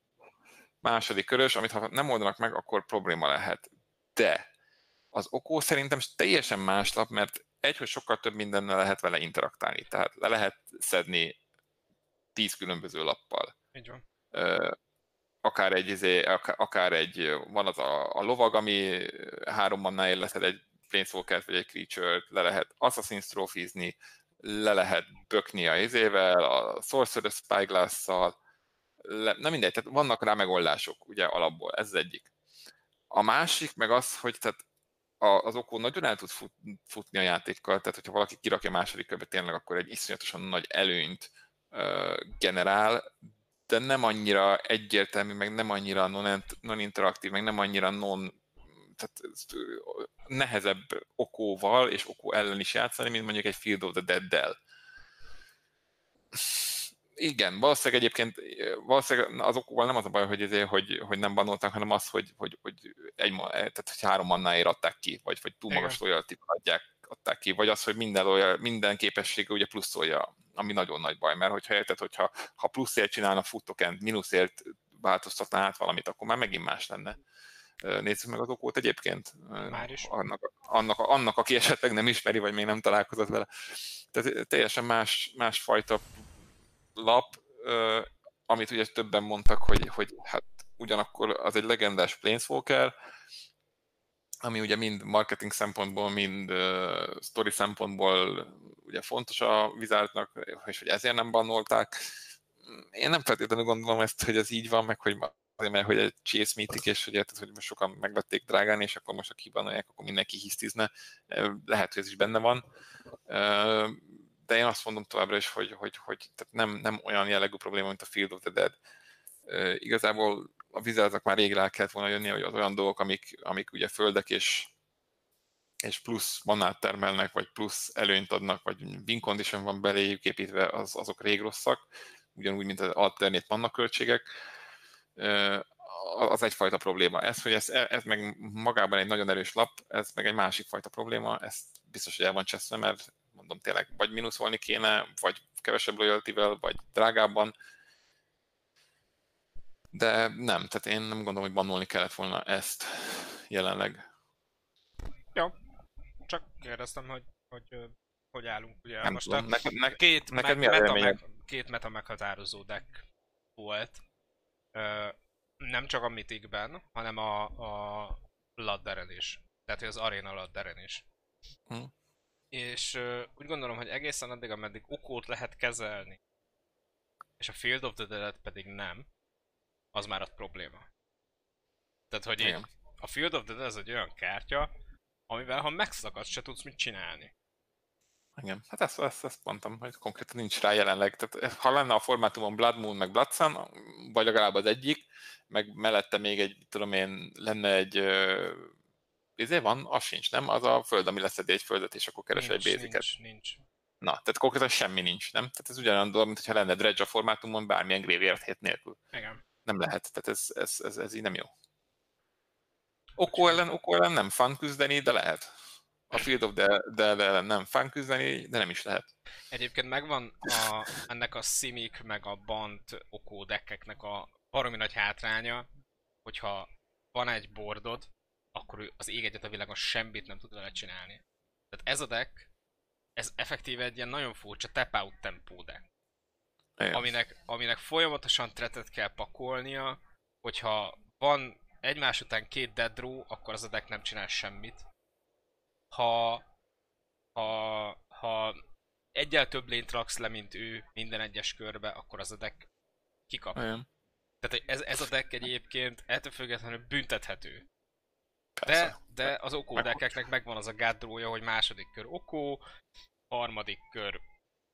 Második körös, amit ha nem oldanak meg, akkor probléma lehet. De az Okó szerintem teljesen más lap, mert egy, hogy sokkal több mindennel lehet vele interaktálni. Tehát le lehet szedni tíz különböző lappal. Így van. Akár egy, izé, akár egy, van az a, a lovag, ami három mannál leszed egy planeswalker vagy egy creature le lehet Assassin's trophizni, le lehet bökni a izével, a Sorcerer Spyglass-szal, le, na mindegy, tehát vannak rá megoldások, ugye alapból, ez az egyik. A másik meg az, hogy tehát az okó nagyon el tud fut, futni a játékkal, tehát hogyha valaki kirakja a második körbe, tényleg akkor egy iszonyatosan nagy előnyt uh, generál, de nem annyira egyértelmű, meg nem annyira non-interaktív, meg nem annyira non tehát nehezebb okóval és okó ellen is játszani, mint mondjuk egy Field of the Dead-del. Igen, valószínűleg egyébként valószínűleg az okóval nem az a baj, hogy, ezért, hogy, hogy nem banoltak, hanem az, hogy, hogy, hogy, egy, tehát, hogy három mannáért adták ki, vagy, vagy túl magas loyalty adják, adták ki, vagy az, hogy minden, loyal, minden képessége ugye pluszolja, ami nagyon nagy baj, mert hogyha érted, hogyha ha pluszért csinálna futtokent, mínuszért változtatná át valamit, akkor már megint más lenne. Nézzük meg az okót egyébként. Már is. Annak, annak, annak, aki esetleg nem ismeri, vagy még nem találkozott vele. Tehát teljesen más, más fajta lap, amit ugye többen mondtak, hogy, hogy hát ugyanakkor az egy legendás Planeswalker, ami ugye mind marketing szempontból, mind uh, story szempontból ugye fontos a vizártnak, és hogy ezért nem bannolták. Én nem feltétlenül gondolom ezt, hogy ez így van, meg hogy azért, mert hogy egy Chase Mythic, és hogy érted, hogy most sokan megvették drágán, és akkor most a kibanolják, akkor mindenki hisztizne. Lehet, hogy ez is benne van. De én azt mondom továbbra is, hogy, hogy, hogy tehát nem, nem olyan jellegű probléma, mint a Field of the Dead. Igazából a vizáznak már rég rá kellett volna jönni, hogy az olyan dolgok, amik, amik ugye földek és, és plusz manát termelnek, vagy plusz előnyt adnak, vagy win condition van beléjük építve, az, azok rég rosszak, ugyanúgy, mint az alternét vannak költségek az egyfajta probléma. Ez, hogy ez, ez meg magában egy nagyon erős lap, ez meg egy másik fajta probléma, ez biztos, hogy el van cseszve, mert mondom tényleg, vagy mínuszolni kéne, vagy kevesebb loyalty vagy drágábban, de nem, tehát én nem gondolom, hogy bannolni kellett volna ezt jelenleg. Jó, csak kérdeztem, hogy hogy, hogy állunk. Ugye nem most tudom, a neked, ne, két, neked me- meta, meg, két meta meghatározó deck volt, nem csak a Mythicben, hanem a, a Ladderen is. Tehát, az Arena Ladderen is. Hm. És uh, úgy gondolom, hogy egészen addig, ameddig okót lehet kezelni, és a Field of the Dead pedig nem, az már a probléma. Tehát, hogy így, a Field of the Dead ez egy olyan kártya, amivel ha megszakad, se tudsz mit csinálni. Igen, hát ezt, ezt, ezt mondtam, hogy konkrétan nincs rá jelenleg. Tehát ha lenne a formátumon Blood Moon meg Blood Sun, vagy legalább az egyik, meg mellette még egy, tudom én, lenne egy ezért van, az sincs, nem? Az a föld, ami leszedi egy földet, és akkor keres egy béziket. Nincs, nincs. Na, tehát konkrétan semmi nincs, nem? Tehát ez ugyanolyan dolog, mint ha lenne dredge a formátumon bármilyen graveyard hét nélkül. Igen. Nem lehet, tehát ez, ez, ez, ez így nem jó. Okó ellen, okó ellen nem fun küzdeni, de lehet a Field of the, the, the nem fán küzdeni, de nem is lehet. Egyébként megvan a, ennek a Simic meg a Bant okó deckeknek a baromi nagy hátránya, hogyha van egy bordod, akkor az ég egyet a világon semmit nem tud vele csinálni. Tehát ez a deck, ez effektíve egy ilyen nagyon furcsa tap-out tempó deck. Aminek, aminek folyamatosan tretet kell pakolnia, hogyha van egymás után két dead draw, akkor az a deck nem csinál semmit ha, ha, ha egyel több lényt raksz le, mint ő minden egyes körbe, akkor az a deck kikap. Igen. Tehát ez, ez a deck egyébként ettől függetlenül büntethető. De, de az okó deckeknek megvan az a gádrója, hogy második kör okó, harmadik kör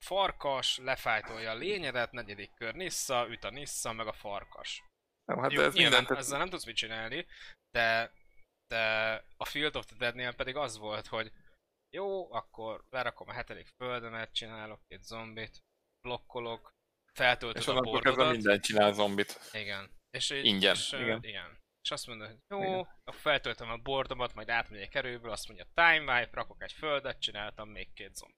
farkas, lefájtolja a lényedet, negyedik kör nissza, üt a nissza, meg a farkas. Nem, hát Jó, ez mindent... ezzel nem tudsz mit csinálni, de de a Field of the Deadnél pedig az volt, hogy jó, akkor lerakom a hetedik földemet, csinálok két zombit, blokkolok, feltöltöd és a bordodat. minden csinál zombit. Igen. És így, Ingyen. És, igen. igen. és azt mondod, hogy jó, Igen. feltöltöm a bordomat, majd átmegyek erőből, azt mondja time wipe, rakok egy földet, csináltam még két zombi.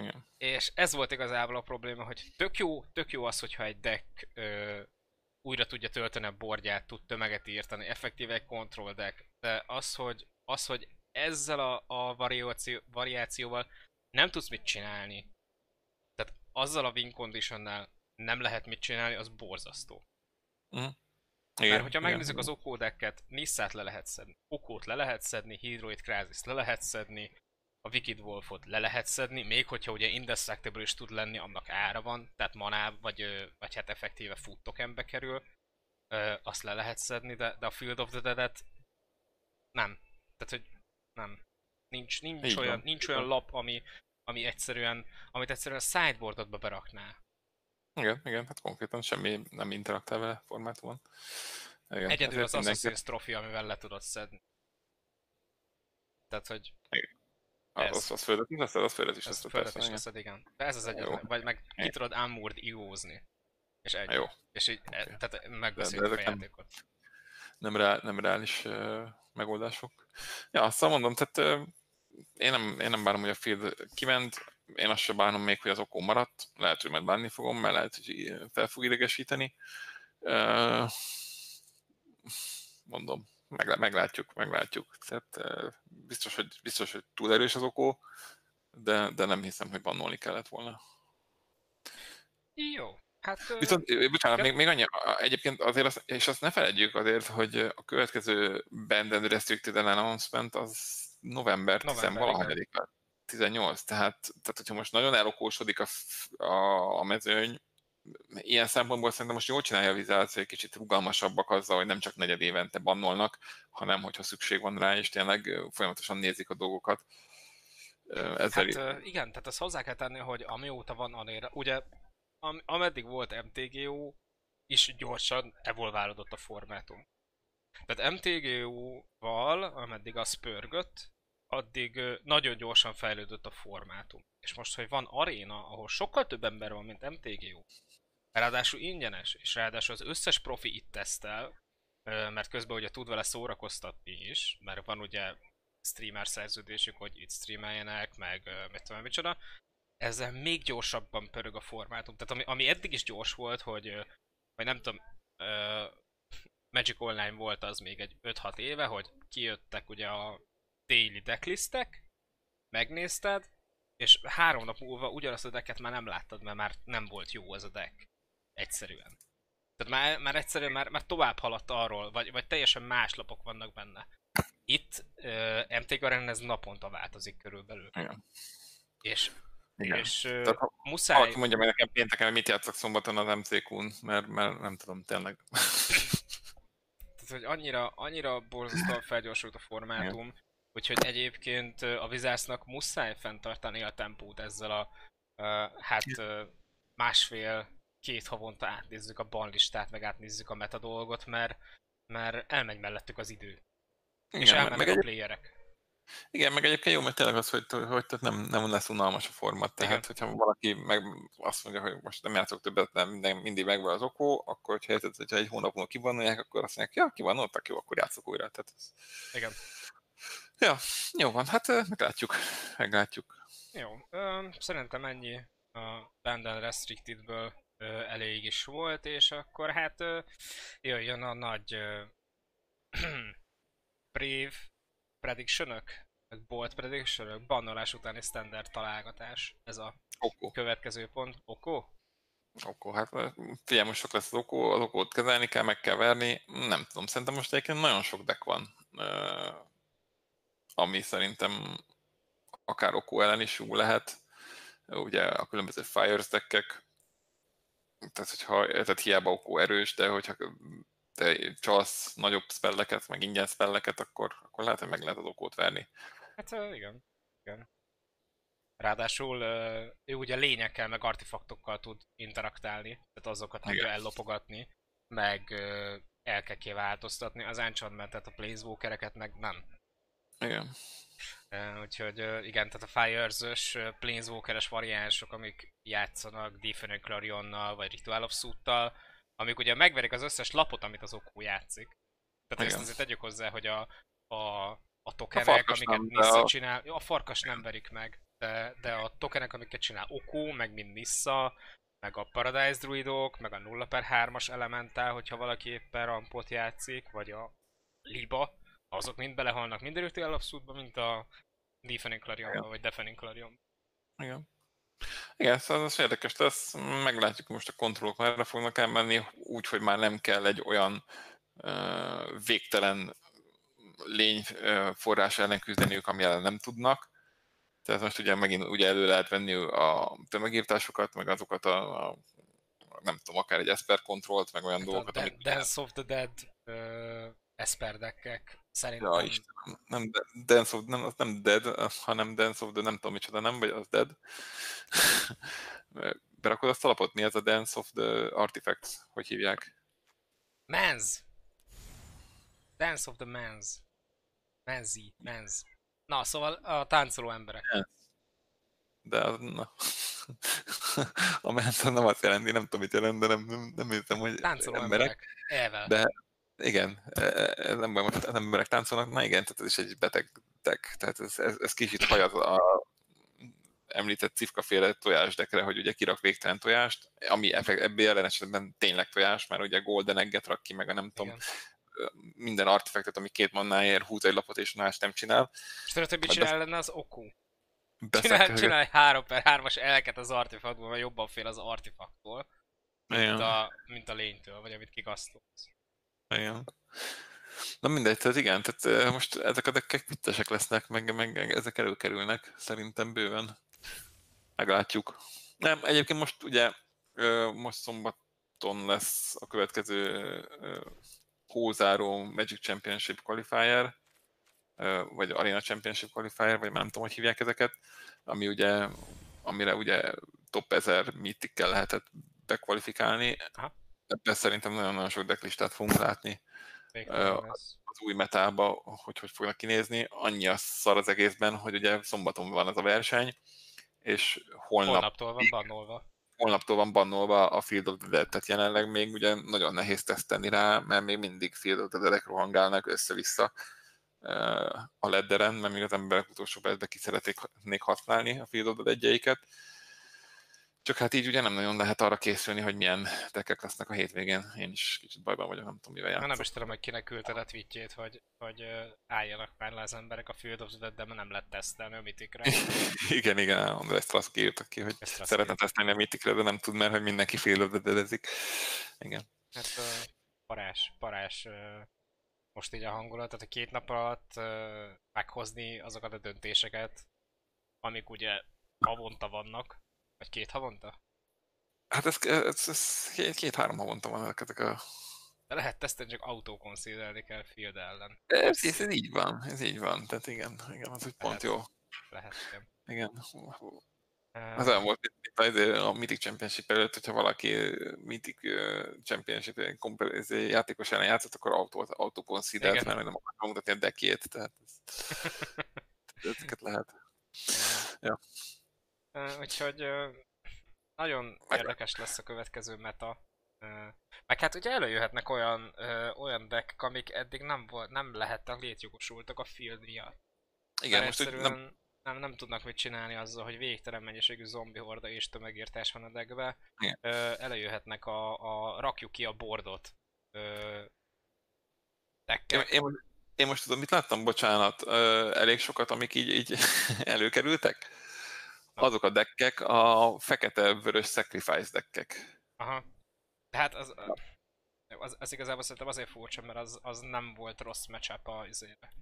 Igen. És ez volt igazából a probléma, hogy tök jó, tök jó az, hogyha egy deck ö, újra tudja tölteni a bordját, tud tömeget írtani, effektíve egy control deck, de az, hogy, az, hogy ezzel a, a variáció, variációval nem tudsz mit csinálni, tehát azzal a win conditionnál nem lehet mit csinálni, az borzasztó. Uh-huh. Igen, Mert hogyha megnézzük az okódeket, Nissát le lehet szedni, Okót le lehet szedni, Hydroid Crasis le lehet szedni, a Wicked Wolfot le lehet szedni, még hogyha ugye indestructible is tud lenni, annak ára van, tehát maná, vagy, vagy hát effektíve food tokenbe kerül, azt le lehet szedni, de, de a Field of the Dead-et nem. Tehát, hogy nem. Nincs, nincs, olyan, nincs olyan lap, ami, ami egyszerűen, amit egyszerűen a sideboardodba berakná. Igen, igen, hát konkrétan semmi nem interaktál vele formátumon. Igen, Egyedül az mindenki... Assassin's Trophy, amivel le tudod szedni. Tehát, hogy... Igen. Ez. Az, az földet is leszed, az földet is leszed. Földet is leszed, igen. De ez az egyetlen, vagy meg ki tudod Unmoored igózni. És egy. Jó. És így, okay. E, tehát megbeszéljük a játékot. Nem, nem, reál, nem reális uh, megoldások. Ja, azt mondom, tehát uh, én nem, én nem bánom, hogy a field kiment, én azt sem bánom még, hogy az okó maradt, lehet, hogy majd bánni fogom, mert lehet, hogy fel fog idegesíteni. Uh, mondom, meg, meglátjuk, meglátjuk. Tehát biztos, hogy, biztos, hogy túl erős az okó, de, de nem hiszem, hogy bannolni kellett volna. Jó. Hát, Viszont, bocsánat, még, még annyi, egyébként azért, az, és azt ne felejtjük azért, hogy a következő Band and Restricted Announcement az november, november 10 18, tehát, tehát hogyha most nagyon elokósodik a, a, a mezőny, ilyen szempontból szerintem most jól csinálja a Wizards, hogy kicsit rugalmasabbak azzal, hogy nem csak negyed évente bannolnak, hanem hogyha szükség van rá, és tényleg folyamatosan nézik a dolgokat. Ezzel hát, igen, tehát ezt hozzá kell tenni, hogy amióta van Anéra, ugye am, ameddig volt MTGO, is gyorsan evolválódott a formátum. Tehát MTGO-val, ameddig az pörgött, addig nagyon gyorsan fejlődött a formátum. És most, hogy van aréna, ahol sokkal több ember van, mint MTGO, Ráadásul ingyenes, és ráadásul az összes profi itt tesztel, mert közben ugye tud vele szórakoztatni is, mert van ugye streamer szerződésük, hogy itt streameljenek, meg mit tudom, micsoda. Ezzel még gyorsabban pörög a formátum. Tehát ami, ami eddig is gyors volt, hogy, vagy nem tudom, Magic Online volt az még egy 5-6 éve, hogy kijöttek ugye a daily decklistek, megnézted, és három nap múlva ugyanazt a decket már nem láttad, mert már nem volt jó az a deck. Egyszerűen. Tehát már, már egyszerűen már, már tovább haladt arról, vagy, vagy teljesen más lapok vannak benne. Itt uh, MT Garen ez naponta változik körülbelül. Igen. És, Igen. és Tehát, ha muszáj... Valaki mondja meg nekem pénteken, hogy mit játszok szombaton az MCQ-n, mert, mert nem tudom, tényleg. Tehát, hogy annyira, annyira borzasztóan felgyorsult a formátum, Igen. úgyhogy egyébként a Vizásznak muszáj fenntartani a tempót ezzel a uh, hát uh, másfél két havonta átnézzük a banlistát, meg átnézzük a meta dolgot, mert, mert elmegy mellettük az idő. Igen, és elmennek meg a playerek. Igen, meg egyébként jó, mert tényleg az, hogy, hogy nem, nem lesz unalmas a format. Tehát, Igen. hogyha valaki meg azt mondja, hogy most nem játszok többet, nem minden, mindig megvan az okó, akkor hogyha, érted, hogyha egy hónap múlva kivannolják, akkor azt mondják, ja, kivannoltak, jó, akkor játszok újra. Tehát ez... Igen. Ja, jó van, hát meglátjuk, meglátjuk. Jó, szerintem ennyi a Band Restricted-ből elég is volt, és akkor hát jöjjön a nagy brave predictionök, bolt predictionök, bannolás utáni standard találgatás. Ez a Oko. következő pont. Oko? Oko, hát figyelj, most sok lesz az okó, az okót kezelni kell, meg kell verni. Nem tudom, szerintem most egyébként nagyon sok deck van, ami szerintem akár okó ellen is jó lehet. Ugye a különböző Fires deckek, tehát hogyha, tehát hiába okó erős, de hogyha te csalsz nagyobb spelleket, meg ingyen spelleket, akkor, akkor lehet, hogy meg lehet az okót verni. Hát igen. igen. Ráadásul ő ugye lényekkel, meg artefaktokkal tud interaktálni, tehát azokat tudja ellopogatni, meg el kell kiváltoztatni. Az enchantment a planeswalkereket meg nem. Igen. Úgyhogy igen, tehát a Fires-ös Planeswalker-es variánsok, amik játszanak Defender Clarionnal vagy Ritual of Suit-tal, amik ugye megverik az összes lapot, amit az okó játszik. Tehát ezt Igen. azért tegyük hozzá, hogy a, a, a tokenek, farkas amiket Nissa a- csinál, a farkas nem verik meg, de, de a tokenek, amiket csinál Oku, meg mind Nissa, meg a Paradise Druidok, meg a 0 per 3-as Elemental, hogyha valaki éppen rampot játszik, vagy a Liba, azok mind belehalnak mind előtti alapszútba, mint a Defending Clarionba, vagy Defending Clarion. Igen. Igen, szóval ez érdekes lesz. Meglátjuk most a kontrollok merre fognak elmenni, úgy, hogy már nem kell egy olyan ö, végtelen lény ö, forrás ellen küzdeniük, ami ellen nem tudnak. Tehát most ugye megint ugye elő lehet venni a tömegírtásokat, meg azokat a, a nem tudom, akár egy Esper kontrollt, meg olyan Hát a dolgokat, Dan- amik... Dance of the Dead uh, Esperdekkek szerintem. Ja, Istenem, nem de- Dance of, nem, az nem Dead, hanem Dance of the nem tudom micsoda, nem, vagy az Dead. Berakod azt alapot, mi ez a Dance of the Artifacts, hogy hívják? Men's! Dance of the Men's. Menzi, Men's. Na, szóval a táncoló emberek. De az, na. a mentor nem azt jelenti, nem tudom, mit jelent, de nem, nem, nem értem, hogy Táncoló emberek. emberek. Elvel. De igen, e- ez nem baj, most az emberek táncolnak, na igen, tehát ez is egy beteg deck, tehát ez, ez, ez kicsit hajaz a említett cifkaféle tojásdekre, hogy ugye kirak végtelen tojást, ami ebből jelen esetben tényleg tojás, mert ugye Golden Egget rak ki, meg a nem tudom, Igen. minden artefaktet, ami két mannáért húz egy lapot és más nem csinál. És tudod, hogy mit csinál lenne az Oku? Csinál, csinál egy 3 per 3-as elket az artefaktból, mert jobban fél az artefaktól, mint a, mint a lénytől, vagy amit kikasztolsz. Igen. Na mindegy, tehát igen, tehát eh, most ezek a deckek vittesek lesznek, meg, meg ezek előkerülnek, szerintem bőven. Meglátjuk. Nem, egyébként most ugye, most szombaton lesz a következő hózáró Magic Championship Qualifier, vagy Arena Championship Qualifier, vagy már nem tudom, hogy hívják ezeket, ami ugye, amire ugye top 1000 mythic lehetett bekvalifikálni. Aha. Ebben szerintem nagyon-nagyon sok decklistát fogunk látni az új metába, hogy hogy fognak kinézni. Annyi a szar az egészben, hogy ugye szombaton van ez a verseny, és holnap, Holnaptól van bannolva. holnaptól van bannolva a Field of the Dead, tehát jelenleg még ugye nagyon nehéz tesztelni rá, mert még mindig Field of the Dead-ek rohangálnak össze-vissza a ledderen, mert még az emberek utolsó percben ki szeretnék használni a Field of the Dead-jeiket. Csak hát így ugye nem nagyon lehet arra készülni, hogy milyen tekek lesznek a hétvégén. Én is kicsit bajban vagyok, nem tudom, mivel játszok. nem is tudom, hogy kinek küldted a tweetjét, hogy, hogy álljanak már le az emberek a Field of the de nem lehet tesztelni a mitikre. Igen, igen, András Straszki írta ki, hogy Ezt szeretne tesztelni a Mythicre, de nem tud, mert hogy mindenki fél ödedezik. Igen. Hát parás, parás most így a hangulat, tehát a két nap alatt meghozni azokat a döntéseket, amik ugye havonta vannak, vagy két havonta? Hát ez, ez, ez két- két-három havonta van ezek a... De lehet tesztelni, csak autókonszídelni kell Field ellen. Ez, ez, ez, így van, ez így van. Tehát igen, igen, az úgy pont Lehet. jó. Lehet, igen. Igen. Az olyan volt, mint azért a Mythic Championship előtt, hogyha valaki Mythic ö, Championship játékos ellen játszott, akkor autó, autókonszidelt, Igen. mert nem akar megmutatni a deckjét, tehát ez, ezeket lehet. Ja. Úgyhogy nagyon érdekes lesz a következő meta. Meg hát ugye előjöhetnek olyan, olyan deck, amik eddig nem, volt, nem lehettek létjogosultak a field miatt. Igen, Mert most egyszerűen nem, nem, nem tudnak mit csinálni azzal, hogy végtelen mennyiségű zombi horda és tömegírtás van a deckbe. Igen. Ö, előjöhetnek a, a rakjuk ki a bordot ö, Én, én, most- én most tudom, mit láttam, bocsánat, ö, elég sokat, amik így, így előkerültek. Azok a deckek, a fekete-vörös sacrifice deckek. Aha. Tehát az, az, az igazából szerintem azért furcsa, mert az, az nem volt rossz matchup a izére.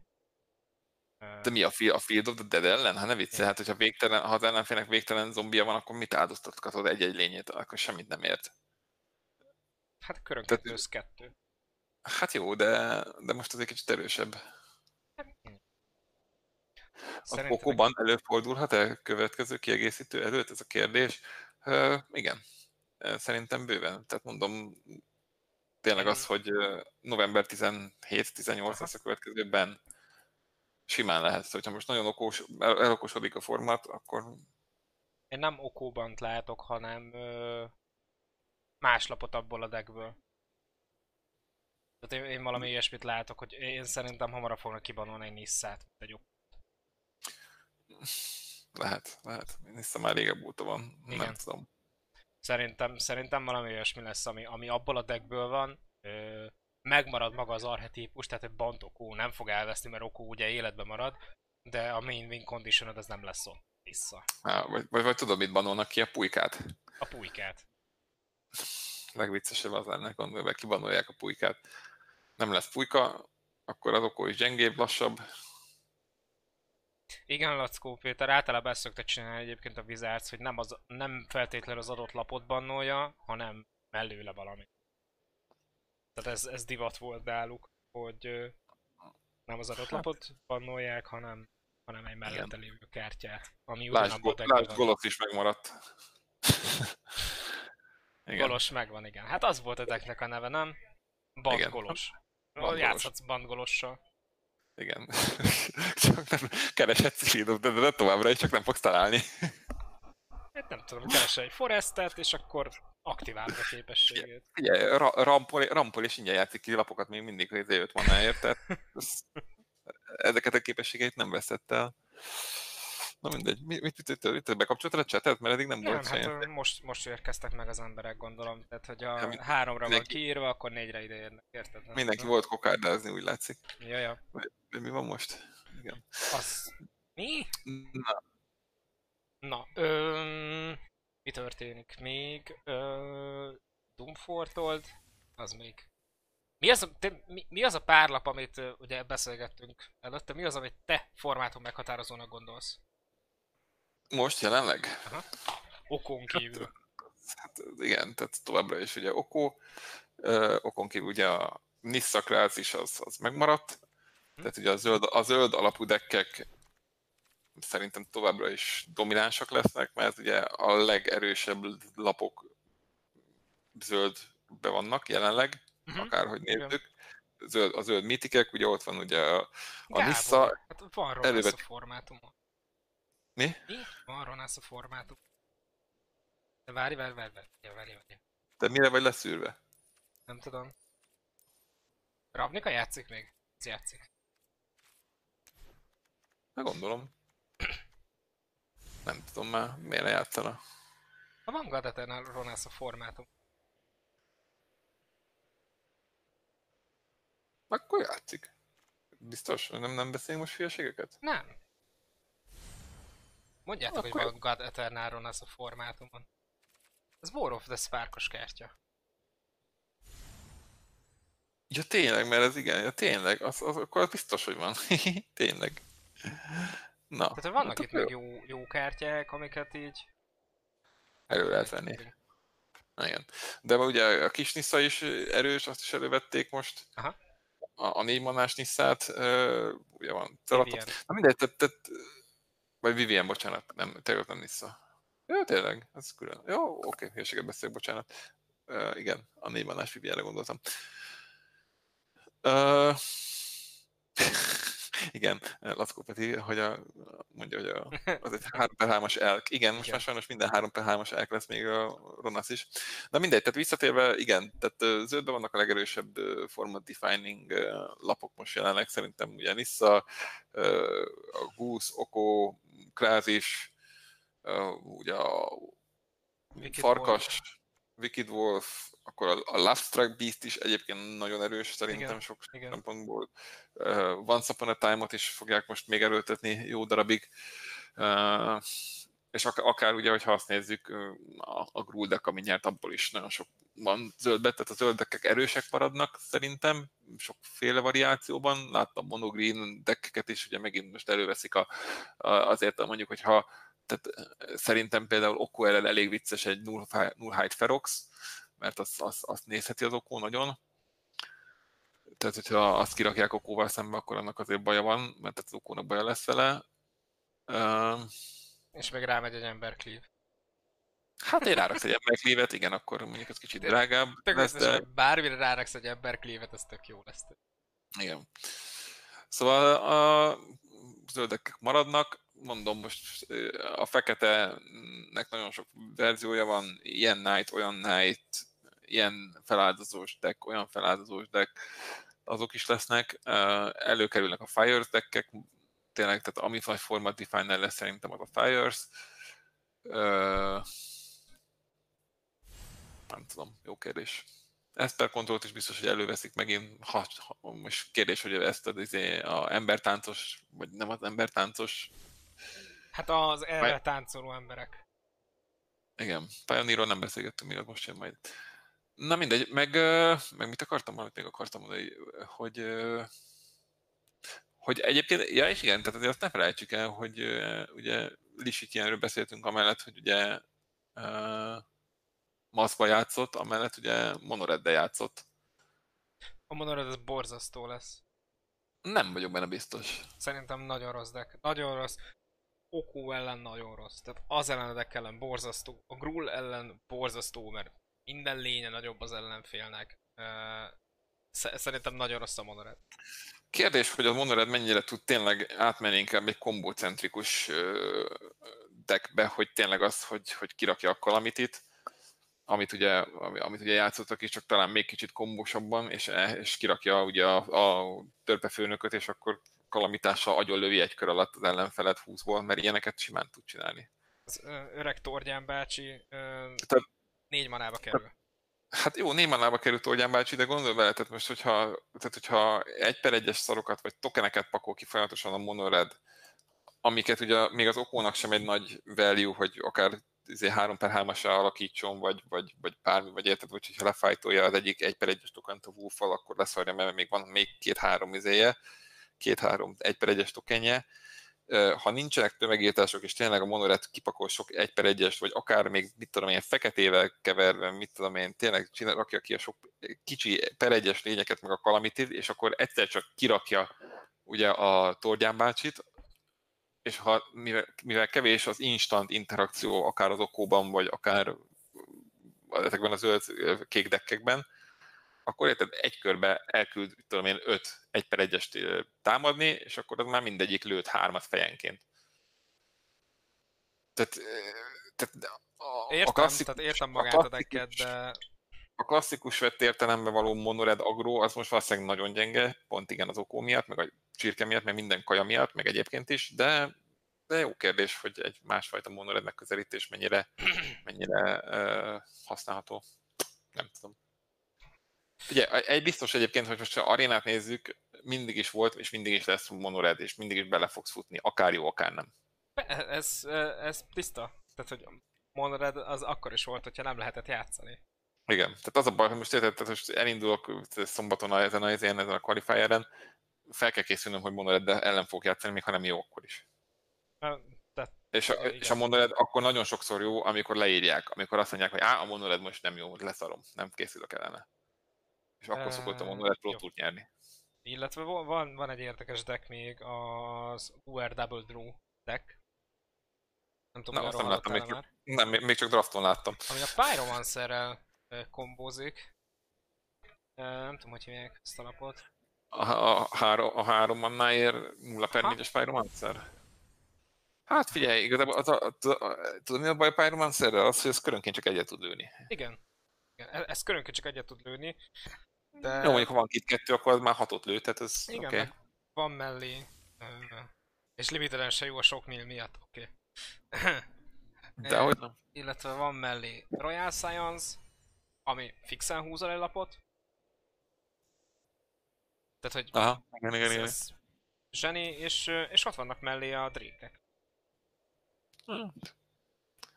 De mi a, fi- a Field of the Dead ellen? Hát ne viccelj, hát hogyha végtelen, ha az ellenfélnek végtelen zombia van, akkor mit áldoztatod egy-egy lényét? Akkor semmit nem ért. Hát körönként Tehát- kettő. Hát jó, de, de most azért kicsit erősebb. A Szerintem Pokóban előfordulhat-e következő kiegészítő előtt ez a kérdés? Ö, igen, szerintem bőven. Tehát mondom, tényleg az, hogy november 17-18 Aha. lesz a következőben, simán lehet. Hogyha most nagyon okos, el, elokosodik a format, akkor Én nem okóbant látok, hanem ö, más lapot abból a deckből. Tehát én, én valami ilyesmit látok, hogy én szerintem hamarabb fognak kibanolni egy Nisszát, mint egy Lehet, lehet. Nissa már régebb óta van, Igen. nem tudom. Szerintem, szerintem valami olyasmi lesz, ami, ami abból a deckből van, ö, megmarad maga az archetípus, tehát egy Bant Okó nem fog elveszni, mert Okó ugye életben marad, de a main win condition az nem lesz ott vissza. Há, vagy, vagy, vagy tudod, mit banolnak ki? A pulykát? A pulykát. Legviccesebb az lenne, gondolom, kibanolják a pulykát. Nem lesz pulyka, akkor az okó is gyengébb, lassabb. Igen, Lackó Péter, általában ezt szokta csinálni egyébként a Wizards, hogy nem, az, nem feltétlenül az adott lapot bannolja, hanem mellőle valami. Tehát ez, ez divat volt náluk, hogy nem az adott hát. lapot bannolják, hanem, hanem egy mellette lévő kártyát, ami ugyanabban a Lásd, Golos is megmaradt. igen. Golos megvan, igen. Hát az volt a decknek a neve, nem? Band igen. Golos. Band Játszhatsz Band Golossal. Igen. csak nem kereshetsz Shield de, de továbbra is csak nem fogsz találni. Hát nem tudom, keresel egy Forestet, és akkor aktiválod a képességét. Ugye, ra- rampol, rampol és ingyen játszik ki lapokat még mindig, hogy ezért van már tehát ezeket a képességeit nem veszett el. Na mindegy, mit, mit, mit, mit, mit bekapcsoltad a chatet? Mert eddig nem, nem volt hát most, most érkeztek meg az emberek, gondolom. Tehát, hogy a ja, háromra mindenki, van kiírva, akkor négyre ide érnek, érted? Nem? Mindenki nem? volt kokárdázni, úgy látszik. Ja, ja. De mi van most? Igen. Az... Mi? Na. Na, öm... mi történik még? Ö... Doomfortold? Az még. Mi az, a, te, mi, mi az a párlap, amit uh, ugye beszélgettünk előtte? Mi az, amit te formátum meghatározónak gondolsz? Most jelenleg? Aha. Okon kívül. Hát, hát igen, tehát továbbra is ugye Okó, okon kívül ugye a Nissa Kráz is az, az megmaradt, hm. tehát ugye a zöld, a zöld alapú dekkek szerintem továbbra is dominánsak lesznek, mert ugye a legerősebb lapok zöldbe vannak jelenleg, uh-huh. akárhogy nézzük. Zöld, a zöld mitikek, ugye ott van ugye a, a Gábor, Nissa. Hát van elővet... a formátumon. Mi? Mi? Van Ronász a formátum. De várj, várj, várj, várj, várj, várj. De mire vagy leszűrve? Nem tudom. Ravnika játszik még? Ez játszik. Na gondolom. Nem tudom már, miért ne játszana. Ha van God Eternal Ronász a formátum. Akkor játszik. Biztos? Nem, nem beszélünk most hülyeségeket? Nem. Mondjátok, Akkor... hogy van God Eternáron az a formátumon. Ez War of the Sparkos kártya. Ja tényleg, mert ez igen, ja tényleg, az, az, akkor az biztos, hogy van. tényleg. Na. Tehát vannak hát itt meg jó, jó kártyák, amiket így... Elő lehet venni. Igen. De ugye a kis Nissa is erős, azt is elővették most. Aha. A, a négy manás Nisszát, uh, ugye van. Na mindegy, tehát, tehát vagy Vivien, bocsánat, nem, tényleg nem Nissa. Jó, tényleg, ez külön. Jó, oké, okay, hülyeséget beszélek, bocsánat. Uh, igen, a manás Vivienre gondoltam. Uh, igen, Lackó Peti, hogy a, mondja, hogy a, az egy 3 per 3-as elk. Igen, most igen. már sajnos minden 3 per 3-as elk lesz még a Ronasz is. De mindegy, tehát visszatérve, igen, tehát zöldben vannak a legerősebb format defining lapok most jelenleg, szerintem ugye Nissa, a Goose, Oko, Krázis, ugye a Farkas. Wicked Wolf, akkor a, a Love Strike Beast is egyébként nagyon erős szerintem igen, sok igen. szempontból. Uh, Once Upon a Time-ot is fogják most még erőltetni jó darabig. Uh, és ak- akár ugye, hogyha azt nézzük, a, a Gruldek, ami nyert, abból is nagyon sok van zöldbet, tehát a zöldekek erősek maradnak szerintem, sokféle variációban. Láttam monogreen deckeket is, ugye megint most előveszik a, a, azért mondjuk, hogyha tehát szerintem például Oko elég vicces egy Nullhide Ferox, mert azt, azt, azt nézheti az okó nagyon. Tehát, hogyha azt kirakják okóval szembe, akkor annak azért baja van, mert az okónak baja lesz vele. Uh, és meg rámegy egy ember cleave. Hát én ráraksz egy ember cleave igen, akkor mondjuk ez kicsit drágább. Tök lesz, de... Bármire ráraksz egy ember cleave ez tök jó lesz. Igen. Szóval a zöldek maradnak, mondom most a fekete-nek nagyon sok verziója van, ilyen night, olyan night, ilyen feláldozós deck, olyan feláldozós deck, azok is lesznek. Előkerülnek a Fires deckek, tényleg, tehát ami vagy Format Definer lesz szerintem az a Fires. Nem tudom, jó kérdés. Ezt per kontrollt is biztos, hogy előveszik megint. Ha, ha, most kérdés, hogy ezt az, izé, a embertáncos, vagy nem az embertáncos. Hát az erre táncoló emberek. Igen, Pioneerról nem beszélgettünk még, most jön majd. Na mindegy, meg, meg mit akartam, valamit még akartam mondani, hogy hogy egyébként, ja és igen, tehát azért azt ne felejtsük el, hogy ugye Lisitjenről beszéltünk amellett, hogy ugye uh, Maszba játszott, amellett ugye Monoreddel játszott. A Monored az borzasztó lesz. Nem vagyok benne biztos. Szerintem nagyon rossz deck. Nagyon rossz. Okó ellen nagyon rossz. Tehát az ellenedek ellen borzasztó. A Grull ellen borzasztó, mert minden lénye nagyobb az ellenfélnek. Szerintem nagyon rossz a Monored. Kérdés, hogy a Monored mennyire tud tényleg átmenni inkább egy kombócentrikus deckbe, hogy tényleg az, hogy, hogy kirakja a kalamitit, amit ugye, amit ugye játszottak is, csak talán még kicsit kombósabban, és, és kirakja ugye a, a törpefőnököt, és akkor kalamitással lövi egy kör alatt az ellenfelet 20-ból, mert ilyeneket simán tud csinálni. Az öreg Tordján bácsi Tehát, négy manába kerül. Hát jó, négy manába került Tordján bácsi, de gondolj bele, tehát most, hogyha, tehát hogyha egy per egyes szarokat, vagy tokeneket pakol ki folyamatosan a monored, amiket ugye még az okónak sem egy nagy value, hogy akár 3 per 3 alakítson, vagy, vagy, vagy bármi, vagy érted, vagy hogyha lefájtolja az egyik 1 per 1-es tokent a wolf akkor leszarja, mert még van még két-három izéje, két-három 1 per 1-es tokenje, ha nincsenek tömegírtások, és tényleg a monoret kipakol sok 1 per 1 vagy akár még, mit tudom én, feketével keverve, mit tudom én, tényleg csinál, rakja ki a sok kicsi per 1 lényeket, meg a kalamitit, és akkor egyszer csak kirakja ugye a Tordján bácsit, és ha, mivel, mivel kevés az instant interakció, akár az okóban, vagy akár ezekben a zöld kék dekkekben, akkor érted, egy körbe elküld, tudom én, öt egy per egyest támadni, és akkor az már mindegyik lőtt hármat fejenként. Tehát, tehát a, értem, a klasszik, tehát értem magát a, a dekket, de... A klasszikus vett értelemben való monored agro, az most valószínűleg nagyon gyenge, pont igen az okó miatt, meg a csirke miatt, meg minden kaja miatt, meg egyébként is, de, de jó kérdés, hogy egy másfajta monored megközelítés mennyire, mennyire uh, használható. Nem tudom. Ugye, egy biztos egyébként, hogy most ha arénát nézzük, mindig is volt, és mindig is lesz monored, és mindig is bele fogsz futni, akár jó, akár nem. Ez, ez tiszta. Tehát, hogy monored az akkor is volt, hogyha nem lehetett játszani. Igen, tehát az a baj, hogy most érted, tehát most elindulok szombaton ezen a, ezen a qualifieren, fel kell készülnöm, hogy monored ellen fog játszani, még ha nem jó, akkor is. De, és, a, és a monored akkor nagyon sokszor jó, amikor leírják, amikor azt mondják, hogy á, a monored most nem jó, leszarom, nem készülök ellene. És akkor szokott a monored pro nyerni. Illetve van, van egy érdekes deck még, az UR Double Draw deck. Nem tudom, Na, azt nem láttam, még, már. nem, még csak drafton láttam. Ami a Pyromancerrel kombózik. Nem tudom, hogy hívják ezt a lapot. A, a, három, a három mannáért 0 per 4-es Pyromancer? Hát figyelj, igazából az a, tudod mi a baj a Pyromancerrel? Az, hogy ez körönként csak egyet tud lőni. Igen. Igen. E- ez körönként csak egyet tud lőni. De... Jó, mondjuk ha van két kettő, akkor az már hatot lő, tehát ez Igen, okay. van mellé. És limiteden se jó a sok mil miatt, oké. Okay. De hogy nem. Illetve van mellé Royal Science, ami fixen húz a lapot. Tehát, hogy Aha, igen, igen, igen. zseni, és, és ott vannak mellé a drékek. Hmm.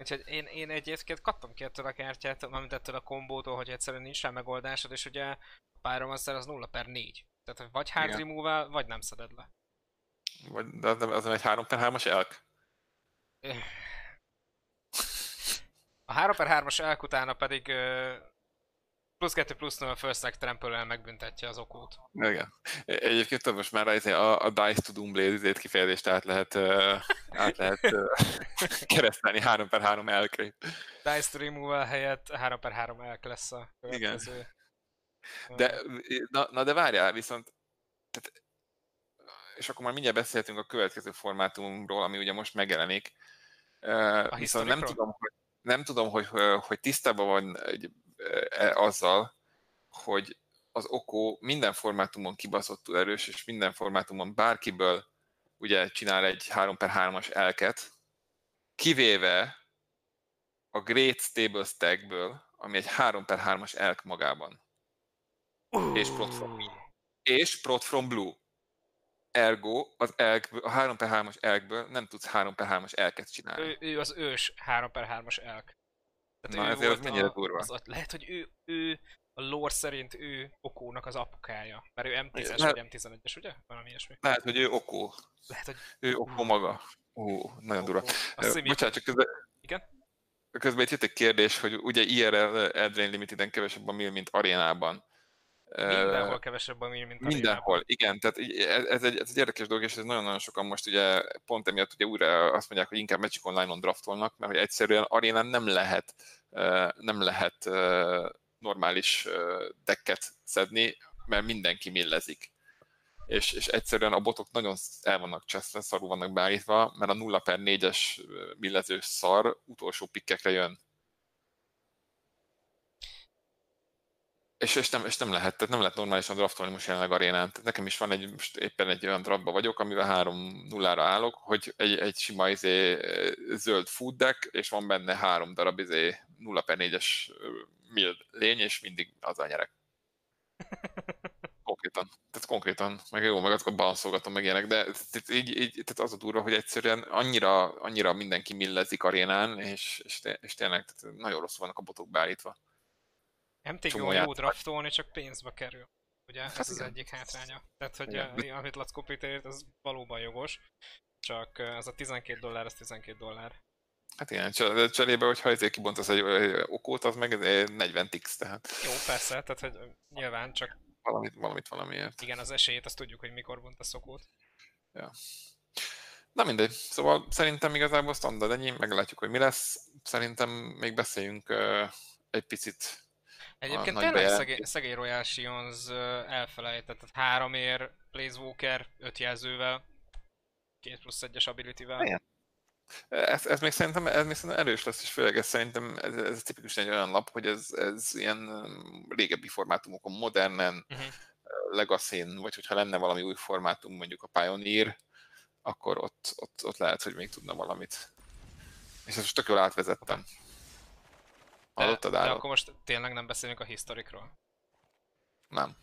Úgyhogy én, én egyébként kaptam ki ettől a kártyát, mármint ettől a kombótól, hogy egyszerűen nincs rá megoldásod, és ugye a Pyromancer az 0 per 4. Tehát vagy hard remove vagy nem szeded le. Vagy, de az nem egy 3 per 3-as elk? A 3 per 3-as elk utána pedig plusz 2 plusz 0 first act trample megbüntetje az okót. Igen. Egyébként tudom, most már a, a Dice to Doom Blade kifejezést át lehet, át lehet keresztelni 3 per 3 elkre. Dice to Removal helyett 3 per 3 elk lesz a következő. Igen. De, na, na de várjál, viszont tehát, és akkor már mindjárt beszéltünk a következő formátumról, ami ugye most megjelenik. Uh, viszont nem tudom, hogy, nem tudom, hogy, hogy tisztában van e, azzal, hogy az Oko minden formátumon kibaszottul erős, és minden formátumon bárkiből ugye csinál egy 3 per 3-as elket, kivéve a Great Stable Stackből, ami egy 3 per 3-as elk magában. Uh. És Prot from, és Prot from Blue. Ergo az elk, a 3 per 3-as elkből nem tudsz 3 per 3-as elket csinálni. Ő, ő az ős 3 per 3-as elk. Tehát Na, ezért az mennyire a, durva. Az, lehet, hogy ő, ő a lore szerint ő Okónak az apukája. Mert ő M10-es lehet, vagy M11-es, ugye? Valami ilyesmi. Lehet, hogy ő Okó. Lehet, hogy... Ő Okó maga. Ó, nagyon durva. Bocsánat, csak közben... Igen? Közben itt jött egy kérdés, hogy ugye IRL Eldrain Limiteden kevesebb a mill, mint arénában. Mindenhol kevesebb a mint Mindenhol, arénában. igen. Tehát ez egy, ez egy érdekes dolog, és ez nagyon-nagyon sokan most ugye pont emiatt ugye újra azt mondják, hogy inkább Magic Online-on draftolnak, mert hogy egyszerűen arénán nem lehet nem lehet normális dekket szedni, mert mindenki millezik. És, és egyszerűen a botok nagyon el vannak cseszve, szarul vannak beállítva, mert a 0 per 4-es millezős szar utolsó pikkekre jön. És, és, nem, és nem lehet, tehát nem lehet normálisan draftolni most jelenleg arénán. Tehát nekem is van egy, most éppen egy olyan draftba vagyok, amivel 3 0 állok, hogy egy, egy sima izé, zöld food deck, és van benne három darab izé 0 per 4-es mild lény, és mindig a nyerek. Konkrétan. Tehát konkrétan, meg jó, meg azokat balanszolgatom, meg ilyenek, de így, így, tehát az a durva, hogy egyszerűen annyira, annyira mindenki millezik arénán, és, és, és tényleg tehát nagyon rosszul vannak a botok beállítva. Nem jó jó draftolni, csak pénzbe kerül. Ugye hát ez igen. az egyik hátránya. Tehát, hogy igen. A, amit Lackó Péter az valóban jogos, csak az a 12 dollár, az 12 dollár. Hát igen, cserébe, hogyha ezért kibontasz egy okót, az meg 40 tix, tehát. Jó, persze, tehát hogy nyilván csak... Valamit, valamit valamiért. Igen, az esélyét azt tudjuk, hogy mikor bontasz okót. Ja. Na mindegy, szóval szerintem igazából standard ennyi, meglátjuk, hogy mi lesz. Szerintem még beszéljünk uh, egy picit Egyébként tényleg szegény, szegény Royal Sions elfelejtett, tehát három ér, Walker, öt jelzővel, két plusz egyes ability-vel. Igen. Ez, ez, még szerintem, ez még szerintem erős lesz, és főleg ez szerintem ez, ez tipikus egy olyan lap, hogy ez, ez ilyen um, régebbi formátumokon, modernen, uh-huh. legacy vagy hogyha lenne valami új formátum, mondjuk a Pioneer, akkor ott, ott, ott lehet, hogy még tudna valamit. És ezt most tök jól átvezettem. Hallottad, de akkor most tényleg nem beszélünk a historikról? Nem.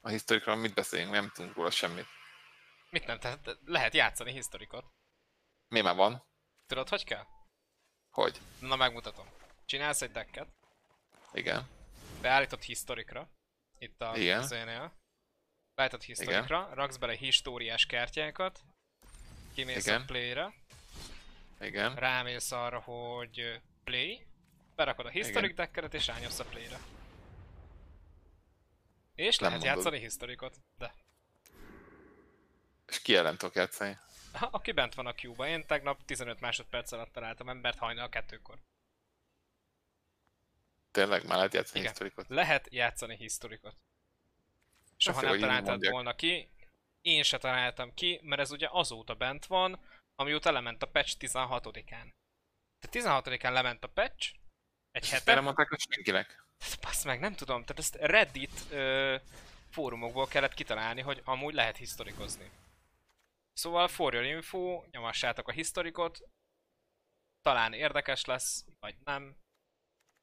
A historikról mit beszélünk? Nem tudunk róla semmit. Mit nem? Tehát lehet játszani historikot. Mi már van? Tudod, hogy kell? Hogy? Na megmutatom. Csinálsz egy decket. Igen. Beállított historikra. Itt a zénél. Beállított historikra, Igen. raksz bele históriás kártyákat. Kimész Igen. a play-re. Igen. Rámész arra, hogy play. Berakod a historic deckeret és rányomsz a play-re. És Nem lehet mondod. játszani historikot, de... És ki ellen tudok játszani? Aki bent van a queue Én tegnap 15 másodperc alatt találtam embert hajnal kettőkor. Tényleg már lehet játszani Igen. historikot? Lehet játszani historikot. Soha nem találtad volna ki. Én se találtam ki, mert ez ugye azóta bent van, amióta lement a patch 16-án. Tehát 16-án lement a patch, egy hete. Nem mondták, hogy senkinek. Passz meg, nem tudom. Tehát ezt Reddit ö, fórumokból kellett kitalálni, hogy amúgy lehet historikozni. Szóval for your info, nyomassátok a historikot, talán érdekes lesz, vagy nem.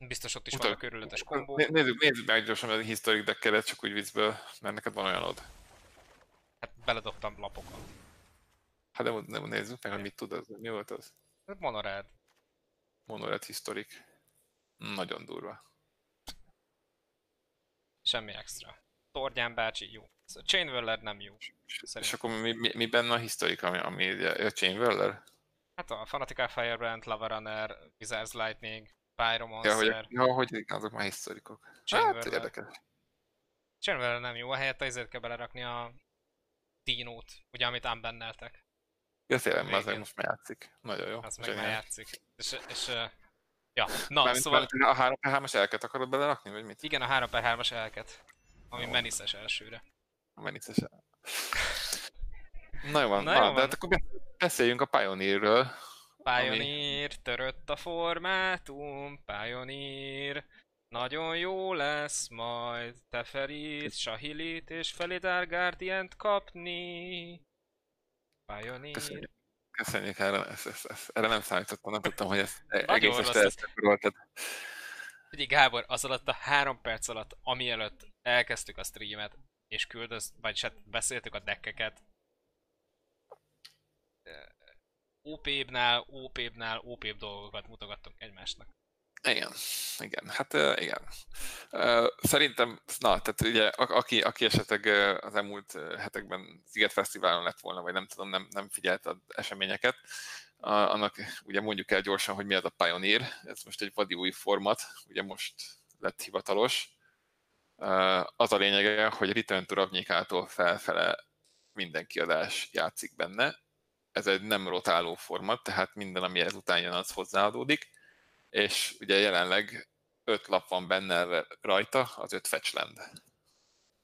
Biztos ott is Utal, vannak örületes kombók. Nézzük, nézzük meg gyorsan a historik deckeret, csak úgy viccből, mert neked van olyanod. Hát beledobtam lapokat. Hát de nem nézzük meg, hogy mit tud az. Mi volt az? Hát Monored. Monored historik. Nagyon durva. Semmi extra. Torgyán bácsi jó. Chainwiller nem jó. Szerintem. És akkor mi, mi, mi benne a historik, ami, ami a Chainwiller? Hát a Fanatical Firebrand, Lava Runner, Wizards Lightning, Pyromancer. Ja, hogy, ja, hogy azok már historikok. Hát érdekes. Chainwiller nem jó, a helyett ezért kell belerakni a Dinót, ugye amit unbanneltek. Ja, tényleg, az most már játszik. Nagyon jó. Az meg már játszik. És, és Ja, na, Mármint szóval... A 3 per 3-as elket akarod belerakni, vagy mit? Igen, a 3 per 3-as elket. Ami oh. meniszes elsőre. A meniszes Na jó van, na, jó van. de hát akkor beszéljünk a Pioneerről. Pioneer, ami... törött a formátum, Pioneer. Nagyon jó lesz majd Teferit, Sahilit és Felidar Guardian-t kapni. Pioneer. Köszönjük. Köszönjük, erre, ezt, ezt, ezt, erre nem számítottam, nem tudtam, hogy ezt egész este ez. ezt gyakoroltad. Figyelj Gábor, az alatt a három perc alatt, ami előtt elkezdtük a streamet, és küldöz, vagy hát beszéltük a deckeket, OP-nál, OP-nál, OP dolgokat mutogattunk egymásnak. Igen, igen, hát igen. Szerintem, na, tehát ugye, aki, aki esetleg az elmúlt hetekben Sziget Fesztiválon lett volna, vagy nem tudom, nem, nem figyelt az eseményeket, annak ugye mondjuk el gyorsan, hogy mi az a Pioneer. Ez most egy vadi új format, ugye most lett hivatalos. Az a lényege, hogy Return to Ravnikától felfele minden kiadás játszik benne. Ez egy nem rotáló format, tehát minden, ami ezután jön, az hozzáadódik és ugye jelenleg öt lap van benne rajta, az öt fetchland.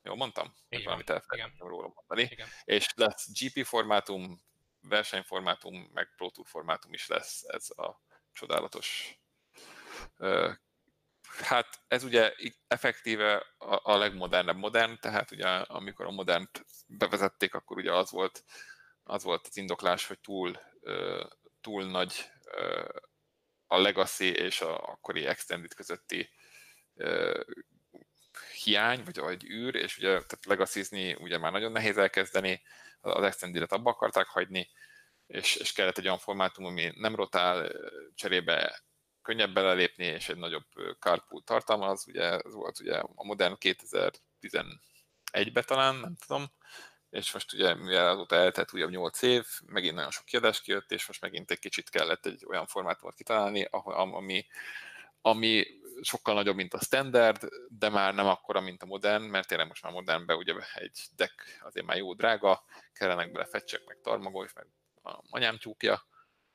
Jól mondtam? Van, valamit elfelejtettem róla mondani. Igen. És lesz GP formátum, versenyformátum, meg Pro Tour formátum is lesz ez a csodálatos. Hát ez ugye effektíve a, a legmodernebb modern, tehát ugye amikor a modernt bevezették, akkor ugye az volt az, volt az indoklás, hogy túl, túl nagy a Legacy és a akkori Extended közötti uh, hiány, vagy, vagy űr, és ugye tehát legacy ugye már nagyon nehéz elkezdeni, az Extended-et abba akarták hagyni, és, és kellett egy olyan formátum, ami nem rotál, cserébe könnyebb belelépni, és egy nagyobb carpool tartalmaz, ugye ez volt ugye a modern 2011-ben talán, nem tudom, és most ugye, mivel azóta eltelt újabb 8 év, megint nagyon sok kiadás kijött, és most megint egy kicsit kellett egy olyan formátumot kitalálni, ami, ami sokkal nagyobb, mint a standard, de már nem akkora, mint a modern, mert tényleg most már modernben ugye egy deck azért már jó drága, kellenek bele fetcsek, meg tarmagolj, meg a anyám tyúkja,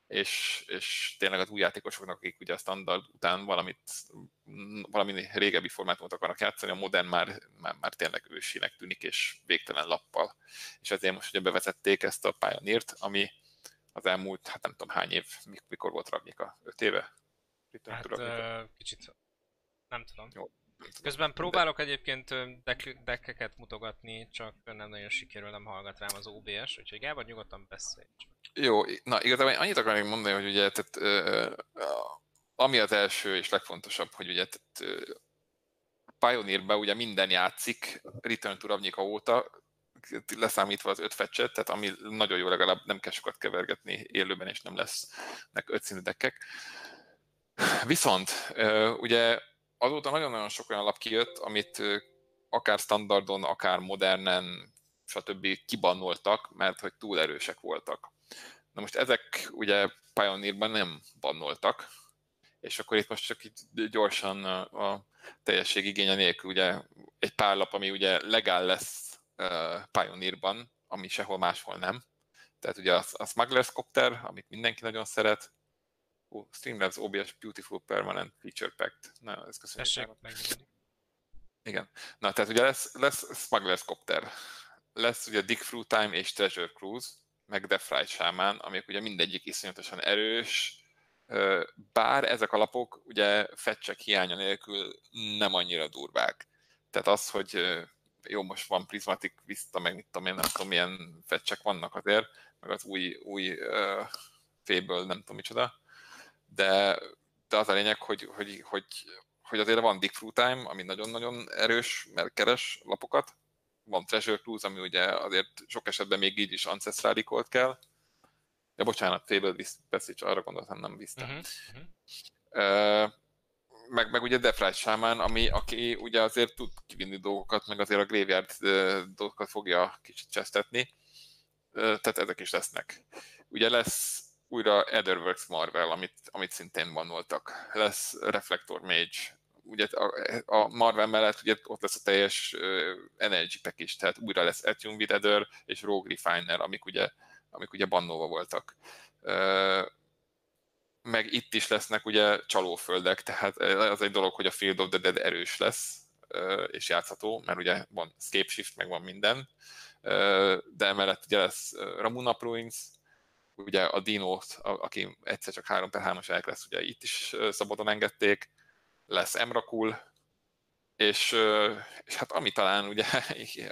és, és tényleg az új játékosoknak, akik ugye a standard után valamit, valami régebbi formátumot akarnak játszani, a modern már, már, már tényleg ősinek tűnik, és végtelen lappal. És ezért most ugye bevezették ezt a Pioneer-t, ami az elmúlt, hát nem tudom hány év, mikor volt Ravnika? Öt éve? Hát uh, kicsit nem tudom. Jó. Közben próbálok egyébként dek- deckeket mutogatni, csak nem nagyon sikerül, nem hallgat rám az OBS, úgyhogy Gábor nyugodtan beszélj. Jó, na igazából annyit akarnék mondani, hogy ugye tehát, uh, ami az első és legfontosabb, hogy ugye tehát, uh, Pioneer-ben ugye minden játszik Return to Ravnica óta, leszámítva az öt fetcset, tehát ami nagyon jó, legalább nem kell sokat kevergetni élőben, és nem lesznek ötszínű deckek. Viszont uh, ugye azóta nagyon-nagyon sok olyan lap kijött, amit akár standardon, akár modernen, stb. kibannoltak, mert hogy túl erősek voltak. Na most ezek ugye Pioneerben nem bannoltak, és akkor itt most csak itt gyorsan a teljesség igénye nélkül ugye egy pár lap, ami ugye legál lesz Pioneerban, ami sehol máshol nem. Tehát ugye a, a Smuggler's Copter, amit mindenki nagyon szeret, oh, Streamlabs OBS Beautiful Permanent Feature Pact. Na, ez köszönjük. Igen. Na, tehát ugye lesz, lesz Smuggler's Copter, lesz ugye Dig Through Time és Treasure Cruise, meg Death Ride Shaman, amik ugye mindegyik iszonyatosan erős, bár ezek a lapok ugye fetcsek hiánya nélkül nem annyira durvák. Tehát az, hogy jó, most van Prismatic Vista, meg mit tudom én, nem tudom, milyen fetcsek vannak azért, meg az új, új uh, féből, nem tudom micsoda, de, de az a lényeg, hogy, hogy, hogy, hogy azért van Dig Through Time, ami nagyon-nagyon erős, mert keres lapokat, van Treasure Cruise, ami ugye azért sok esetben még így is Ancestral Recall kell. Ja, bocsánat, Fable Passage, arra gondoltam, nem Vista. Uh-huh. Uh, meg, meg ugye Ride Shaman, ami, aki ugye azért tud kivinni dolgokat, meg azért a Graveyard uh, dolgokat fogja kicsit csesztetni. Uh, tehát ezek is lesznek. Ugye lesz újra Etherworks Marvel, amit, amit szintén bannoltak. Lesz Reflector Mage, ugye a, a Marvel mellett ugye ott lesz a teljes uh, Energy Pack is, tehát újra lesz Attune with Ether és Rogue Refiner, amik ugye, amik ugye bannolva voltak. Uh, meg itt is lesznek ugye csalóföldek, tehát az egy dolog, hogy a Field of the Dead erős lesz, és játszható, mert ugye van Scape Shift, meg van minden, de emellett ugye lesz Ramuna Ruins, ugye a Dino-t, aki egyszer csak 3 per 3-as lesz, ugye itt is szabadon engedték, lesz Emrakul, és, és hát ami talán ugye,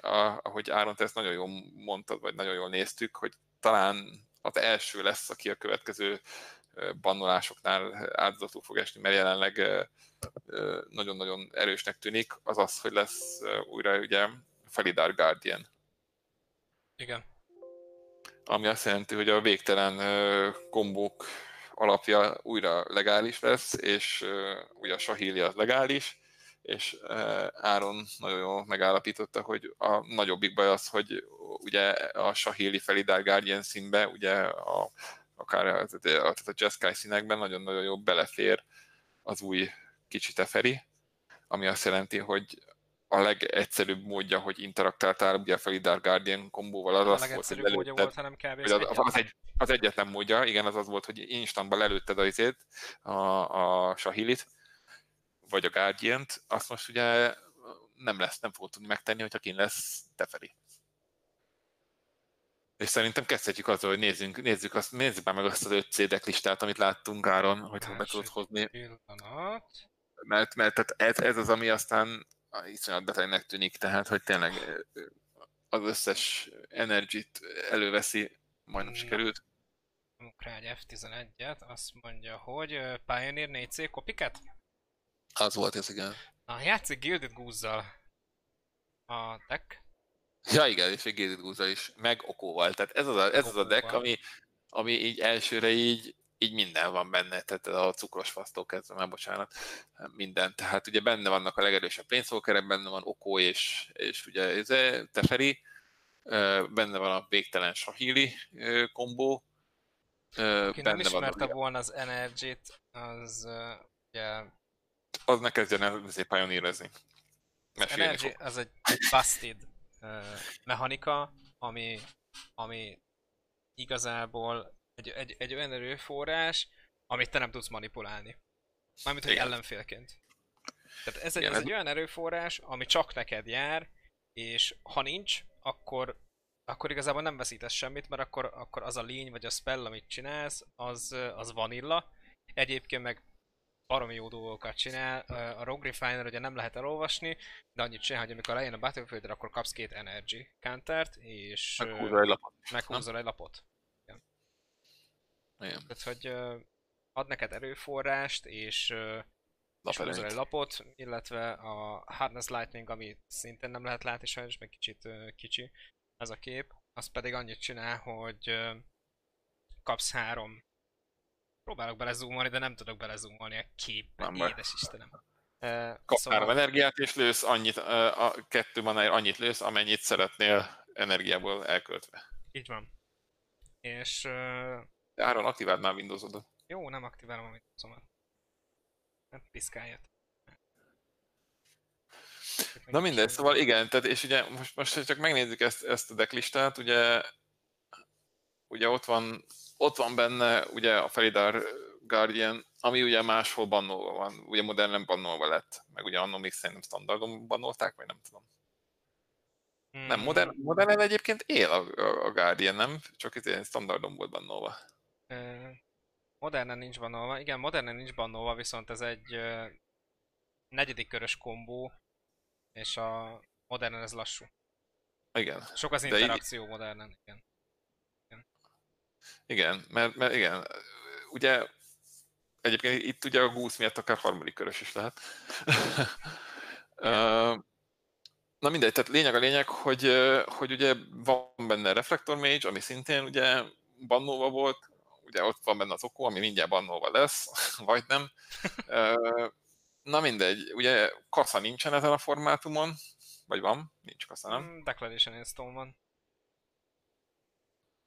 ahogy Áron, te ezt nagyon jól mondtad, vagy nagyon jól néztük, hogy talán az első lesz, aki a következő bannolásoknál áldozatul fog esni, mert jelenleg nagyon-nagyon erősnek tűnik, az az, hogy lesz újra ugye Felidar Guardian. Igen. Ami azt jelenti, hogy a végtelen kombók alapja újra legális lesz, és ugye a Sahili az legális, és Áron nagyon jól megállapította, hogy a nagyobbik baj az, hogy ugye a Sahili Felidar Guardian színbe, ugye a, akár a, a, a Jeskai színekben nagyon-nagyon jó belefér az új kicsi teferi, ami azt jelenti, hogy a legegyszerűbb módja, hogy interaktáltál ugye a Felidar Guardian kombóval, az a az volt, hogy módja volt, hanem kb. Az, az, az, egy, az egyetlen módja, igen, az az volt, hogy instantban lelőtted az izét, a, a Sahilit, vagy a guardian azt most ugye nem lesz, nem fogod tudni megtenni, hogyha kin lesz Teferi. És szerintem kezdhetjük azzal, hogy nézzünk, nézzük, azt, nézzük már meg azt az 5 CD listát, amit láttunk Áron, hogyha be tudod hozni. Pillanat. Mert, mert tehát ez, ez az, ami aztán iszonyat betegnek tűnik, tehát hogy tényleg az összes energit előveszi, majdnem sikerült. Rá egy F11-et, azt mondja, hogy Pioneer 4C kopiket? Az volt ez, igen. Na, játszik Gilded Goose-zal a deck. Ja igen, és egy Gilded Goose is, meg Okóval. Tehát ez az a, ez az a deck, ami, ami így elsőre így, így minden van benne, tehát a cukros fasztól kezdve, már bocsánat, minden. Tehát ugye benne vannak a legerősebb planeswalkerek, benne van Okó és, és ugye ez Teferi, benne van a végtelen Sahili kombó. Aki nem ismerte volna az Energy-t, az ugye az ne kezdjen el pioneerezni. Energy az egy busted mechanika, ami, ami igazából egy, egy, egy olyan erőforrás, amit te nem tudsz manipulálni. Mármint, hogy Igen. ellenfélként. Tehát ez egy, Igen, ez egy olyan erőforrás, ami csak neked jár, és ha nincs, akkor, akkor igazából nem veszítesz semmit, mert akkor, akkor az a lény vagy a spell, amit csinálsz, az, az vanilla. Egyébként meg baromi jó dolgokat csinál. A Rogue Refiner ugye nem lehet elolvasni, de annyit csinál, hogy amikor lejön a battlefield akkor kapsz két energy countert, és meghúzol egy lapot. Meghúzol egy lapot. Igen. Tehát, hogy ad neked erőforrást, és, és húzol egy lapot, illetve a Hardness Lightning, ami szintén nem lehet látni sajnos, meg kicsit kicsi ez a kép, az pedig annyit csinál, hogy kapsz három Próbálok belezoomolni, de nem tudok belezoomolni a képbe. Nem Édes Istenem. Kap szóval... három energiát, és lősz annyit, a kettő manáért annyit lősz, amennyit szeretnél energiából elköltve. Így van. És... Áron, aktiváld már Windows-odat. Jó, nem aktiválom a Windows-omat. Hát piszkáljat. Na mindegy, szóval igen, tehát és ugye most, most csak megnézzük ezt, ezt a decklistát, ugye, ugye ott van ott van benne ugye a Felidar Guardian, ami ugye máshol bannolva van, ugye modernen bannolva lett, meg ugye annól még szerintem standardon bannolták, vagy nem tudom. Hmm. Nem, modern, modernen egyébként él a, a, a Guardian, nem? Csak itt standardon volt bannolva. Modernen nincs bannolva, igen, modernen nincs bannolva, viszont ez egy negyedik körös kombó, és a modernen ez lassú. Igen. Sok az interakció így... modernen, igen. Igen, mert, mert igen, ugye egyébként itt ugye a Goose miatt akár harmadik körös is lehet. Na mindegy, tehát lényeg a lényeg, hogy, hogy ugye van benne Reflector Mage, ami szintén ugye bannolva volt, ugye ott van benne az Oko, ami mindjárt bannolva lesz, vagy nem. Na mindegy, ugye kassa nincsen ezen a formátumon, vagy van? Nincs kassa, nem? Mm, Declaration Install van.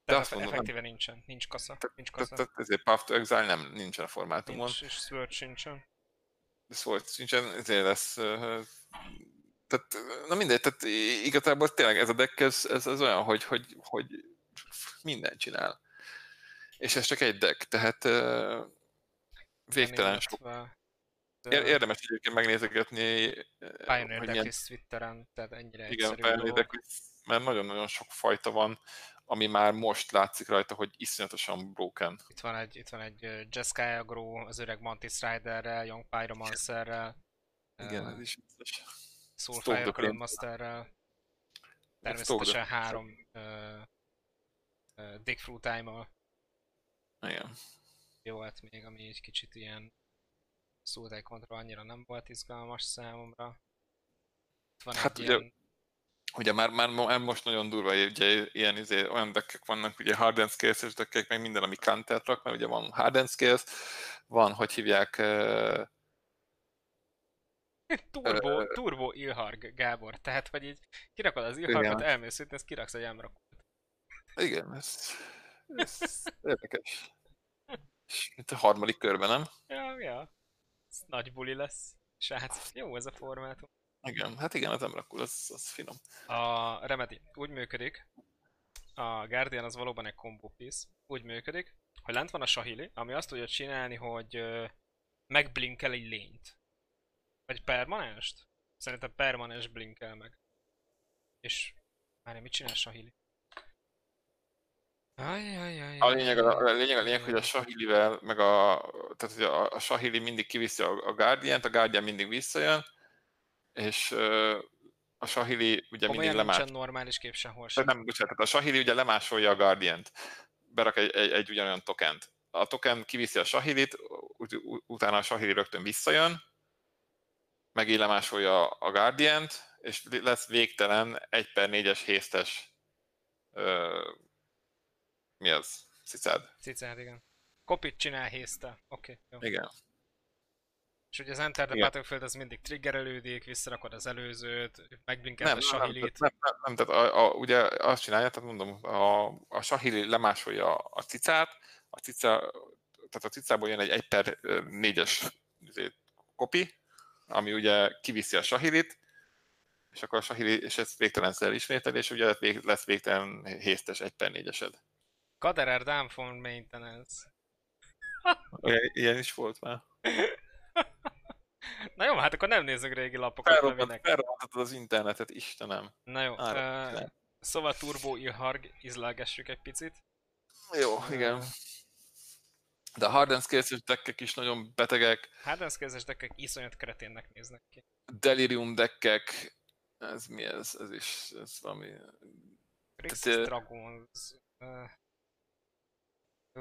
De azt mondom, effektíve nem... nincsen, nincs kassa. Nincs. Tehát ezért Path to Exile nem, nincsen a formátumon. Nincs, és Sword sincsen. De Sword sincsen, ezért lesz... Tehát, na mindegy, tehát igazából tényleg ez a deck, ez, ez, ez olyan, hogy, hogy, hogy mindent csinál. És ez csak egy deck, tehát végtelen sok. De... Érdemes egyébként megnézegetni. Pioneer deck is Twitteren, tehát ennyire Igen, Pioneer deck, mert nagyon-nagyon sok fajta van ami már most látszik rajta, hogy iszonyatosan broken. Itt van egy, itt van egy Jeskai Agro, az öreg Mantis Riderrel, Young Pyromancerrel. Igen, uh, ez is biztos. Soulfire Grandmasterrel, természetesen három uh, uh, Dick Fruit time Igen. Jó volt még, ami egy kicsit ilyen Soulfire Control annyira nem volt izgalmas számomra. Van hát ugye, ilyen... ugye már, már most nagyon durva, ugye ilyen izé, olyan deckek vannak, ugye Harden Scales-es deckek, meg minden, ami counter rak, mert ugye van Harden Scales, van, hogy hívják, uh, Turbo, uh, turbo Ilharg, Gábor. Tehát, hogy így kirakod az Ilhargot, elmész ezt kiraksz egy emrakot. Igen, ez, ez érdekes. Itt a harmadik körben, nem? Ja, ja. Ez nagy buli lesz. Srác, jó ez a formátum. Igen, hát igen, az emrakul, az, az finom. A Remedy úgy működik, a Guardian az valóban egy combo piece, úgy működik, hogy lent van a Sahili, ami azt tudja csinálni, hogy megblinkel egy lényt. Vagy permanenst? Szerintem permanens blinkel meg. És... Már mit csinál Sahili? A lényeg, a, a, lényeg, a lényeg, hogy a Sahilivel, meg a, tehát hogy a, a Sahili mindig kiviszi a, a Guardian-t, a Guardian mindig visszajön, és a Sahili ugye Komolyan mindig lemás... normális kép sehol sem. Nem, bocsánat, a Sahili ugye lemásolja a Guardian-t, berak egy, egy, egy ugyanolyan tokent. A token kiviszi a Sahilit, ut- utána a Sahili rögtön visszajön, megélemásolja a Guardian-t, és lesz végtelen 1 per 4-es héztes mi az? Cicád? Cicád, igen. Kopit csinál hézte. Oké, okay, Igen. És ugye az Enter the Igen. Battlefield az mindig triggerelődik, visszarakod az előzőt, megblinkeled a Sahilit. Nem, nem, nem, tehát a, a, ugye azt csinálja, tehát mondom, a, a Sahili lemásolja a cicát, a cica, tehát a cicából jön egy 1 per 4-es kopi, ami ugye kiviszi a sahilit, és akkor a sahili, és ez végtelenszer ismétel, és ugye lesz végtelen héztes 1 per 4-esed. Kaderer downform maintenance. Ilyen, ilyen is volt már. Na jó, hát akkor nem nézzük régi lapokat. Felrobbantad az internetet, Istenem. Na jó, uh, szóval Turbo Ilharg, izlelgessük egy picit. Jó, igen. De a Harden deckek is nagyon betegek. Harden Scales-es deckek iszonyat kreténnek néznek ki. Delirium deckek, ez mi ez? Ez is, ez valami... Grixis Tehát,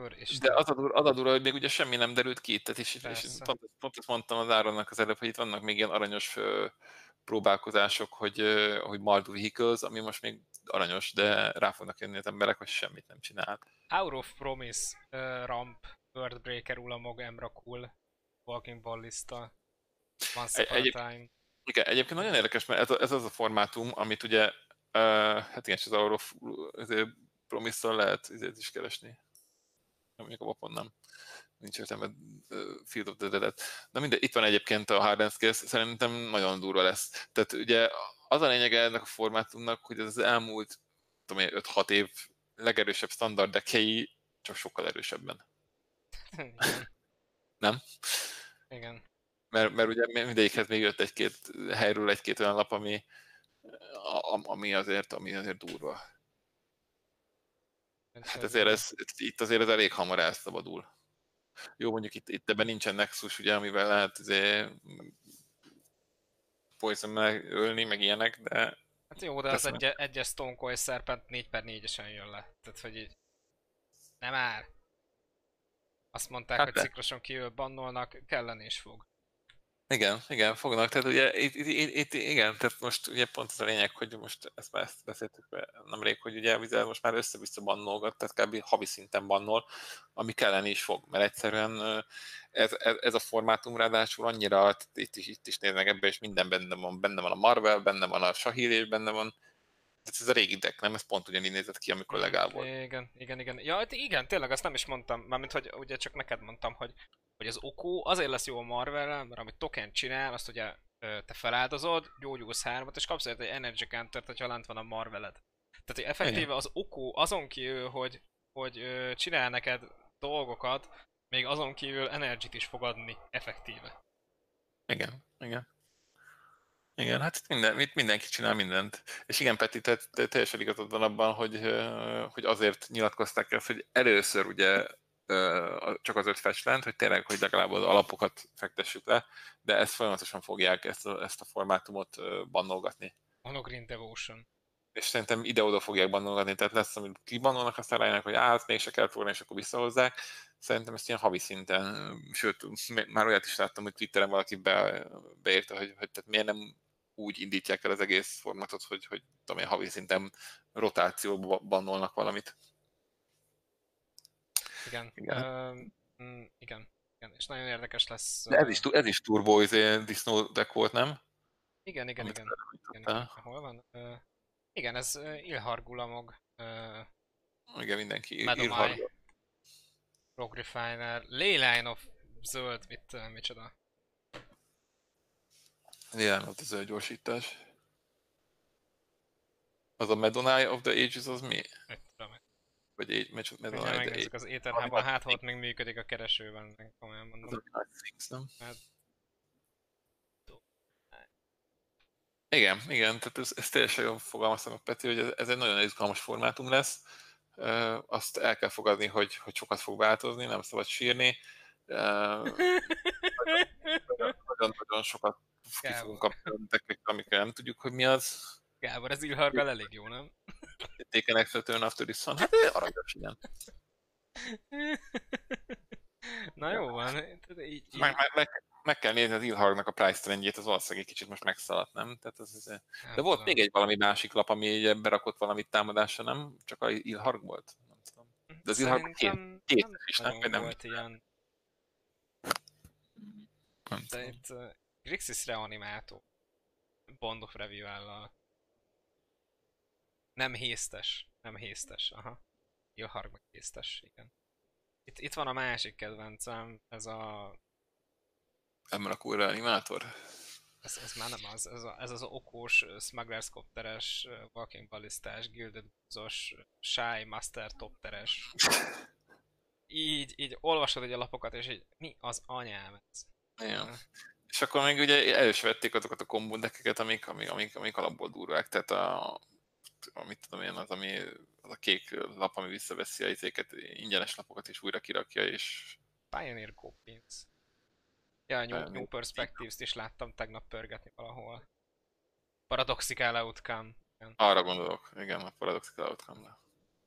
Dragons... Uh, de az a, dur, az a dura, hogy még ugye semmi nem derült ki, tehát és, és pont, pont ezt mondtam az Áronnak az előbb, hogy itt vannak még ilyen aranyos próbálkozások, hogy, hogy Mardu Vehicles, ami most még aranyos, de rá fognak jönni az emberek, hogy semmit nem csinál. Hour of Promise, uh, Ramp, Worldbreaker, Ulamog, Emrakul, Walking Ballista, Once Upon Egy, a Time. Igen, egyébként nagyon érdekes, mert ez, ez az a formátum, amit ugye, uh, hát igen, az Hour of Promise-szal lehet is keresni. Mondjuk a Wapon nem. Nincs értelme Field of the Dead-et. Na mindegy, itt van egyébként a Hard szerintem nagyon durva lesz. Tehát ugye az a lényege ennek a formátumnak, hogy ez az elmúlt 5-6 év legerősebb standard dekei csak sokkal erősebben. Nem? Igen. Mert, mert ugye mindegyikhez még jött egy-két helyről egy-két olyan lap, ami, ami, azért, ami azért durva. Hát ezért ez, itt azért ez elég hamar elszabadul. Jó, mondjuk itt, itt ebben nincsen Nexus, ugye, amivel lehet azért poison ölni, meg ilyenek, de... Hát jó, de az egy, egyes Stone Cold Serpent 4 per 4-esen jön le. Tehát, hogy így... Nem már. Azt mondták, hát hogy de. cikloson kívül bannolnak, kellene is fog. Igen, igen, fognak. Tehát ugye itt, itt, itt, igen, tehát most ugye pont az a lényeg, hogy most ezt már ezt beszéltük be nemrég, hogy ugye Vizel most már össze-vissza bannolgat, tehát kb. havi szinten bannol, ami kellene is fog, mert egyszerűen ez, ez, ez a formátum ráadásul annyira, itt is, itt is néznek ebbe, és minden benne van, benne van a Marvel, benne van a Shahir, és benne van tehát ez a régi deck, nem? Ez pont ugyanígy nézett ki, amikor legál volt. Igen, igen, igen. Ja, hát igen, tényleg azt nem is mondtam, mármint hogy ugye csak neked mondtam, hogy, hogy az Oko azért lesz jó a marvel mert amit token csinál, azt ugye te feláldozod, gyógyulsz hármat, és kapsz egy Energy counter hogyha lent van a Marveled. Tehát, hogy effektíve igen. az Oko azon kívül, hogy, hogy csinál neked dolgokat, még azon kívül energy is fog adni, effektíve. Igen, igen. Igen, hát minden, itt mindenki csinál mindent. És igen, Peti, te, te teljesen igazad van abban, hogy, hogy azért nyilatkozták ezt, hogy először ugye csak az öt festlent, hogy tényleg, hogy legalább az alapokat fektessük le, de ezt folyamatosan fogják ezt a, ezt a formátumot bannolgatni. Monogreen Devotion. És szerintem ide-oda fogják bannolgatni, tehát lesz, amit kibannolnak, aztán rájönnek, hogy át, még se kell fogni, és akkor visszahozzák. Szerintem ezt ilyen havi szinten, sőt, már olyat is láttam, hogy Twitteren valaki be, beírta, hogy, hogy tehát miért nem úgy indítják el az egész formatot, hogy, hogy tudom én, havi szinten rotációban bannolnak valamit. Igen. Igen. Uh, igen. igen. És nagyon érdekes lesz. De ez is, ez is turbo izé, disznó deck volt, nem? Igen, igen, igen. igen, igen. Hol van? Uh, igen, ez uh, Ilhargulamog. Uh, igen, mindenki Ilhargul. Rock Refiner, Leyline of zöld, mit, micsoda? Leyline of the zöld gyorsítás. Az a Medonai of the Ages az mi? Vagy egy meccs, mert a megnézzük az Etherhában, hát ott még működik a keresőben, meg komolyan mondom. Az a Things, nem? Hát... Igen, igen, tehát ez, ez teljesen jól fogalmaztam a Peti, hogy ez, ez egy nagyon izgalmas formátum lesz. Uh, azt el kell fogadni, hogy, hogy sokat fog változni, nem szabad sírni. Nagyon-nagyon sokat ki fogunk kapni, amikkel nem tudjuk, hogy mi az. Gábor, ez Ilhargal elég jó, nem? Taken extra after this one. Hát aranyos, igen. Na jó van. Így, így... Meg, meg, meg, meg, kell nézni az Ilhargnak a price trendjét, az valószínűleg egy kicsit most megszaladt, nem? Tehát az, az... De volt még egy valami másik lap, ami így berakott valamit támadásra, nem? Csak a Ilharg volt? Nem tudom. De az Ilharg két, két is, nem? Nem volt ilyen. Nem uh, Grixis reanimátor. Bond of Review-állal nem héztes. Nem héztes, aha. Jó, harmadik héztes, igen. Itt, itt van a másik kedvencem, ez a... Ember a kurva animátor? Ez, ez már nem az, ez, a, ez az okos, smugglers kopteres, walking ballistás, gilded búzos, shy master topteres. Így, így olvasod egy a lapokat, és így mi az anyám ez? Ja. És akkor még ugye el is vették azokat a kombódekeket, amik, amik, amik, amik alapból durvák, tehát a amit tudom én, az, ami, az a kék lap, ami visszaveszi a izéket, ingyenes lapokat is újra kirakja, és... Pioneer Copins. Ja, New, New Perspectives-t is láttam tegnap pörgetni valahol. Paradoxical Outcome. Igen. Arra gondolok, igen, a Paradoxical Outcome-ra.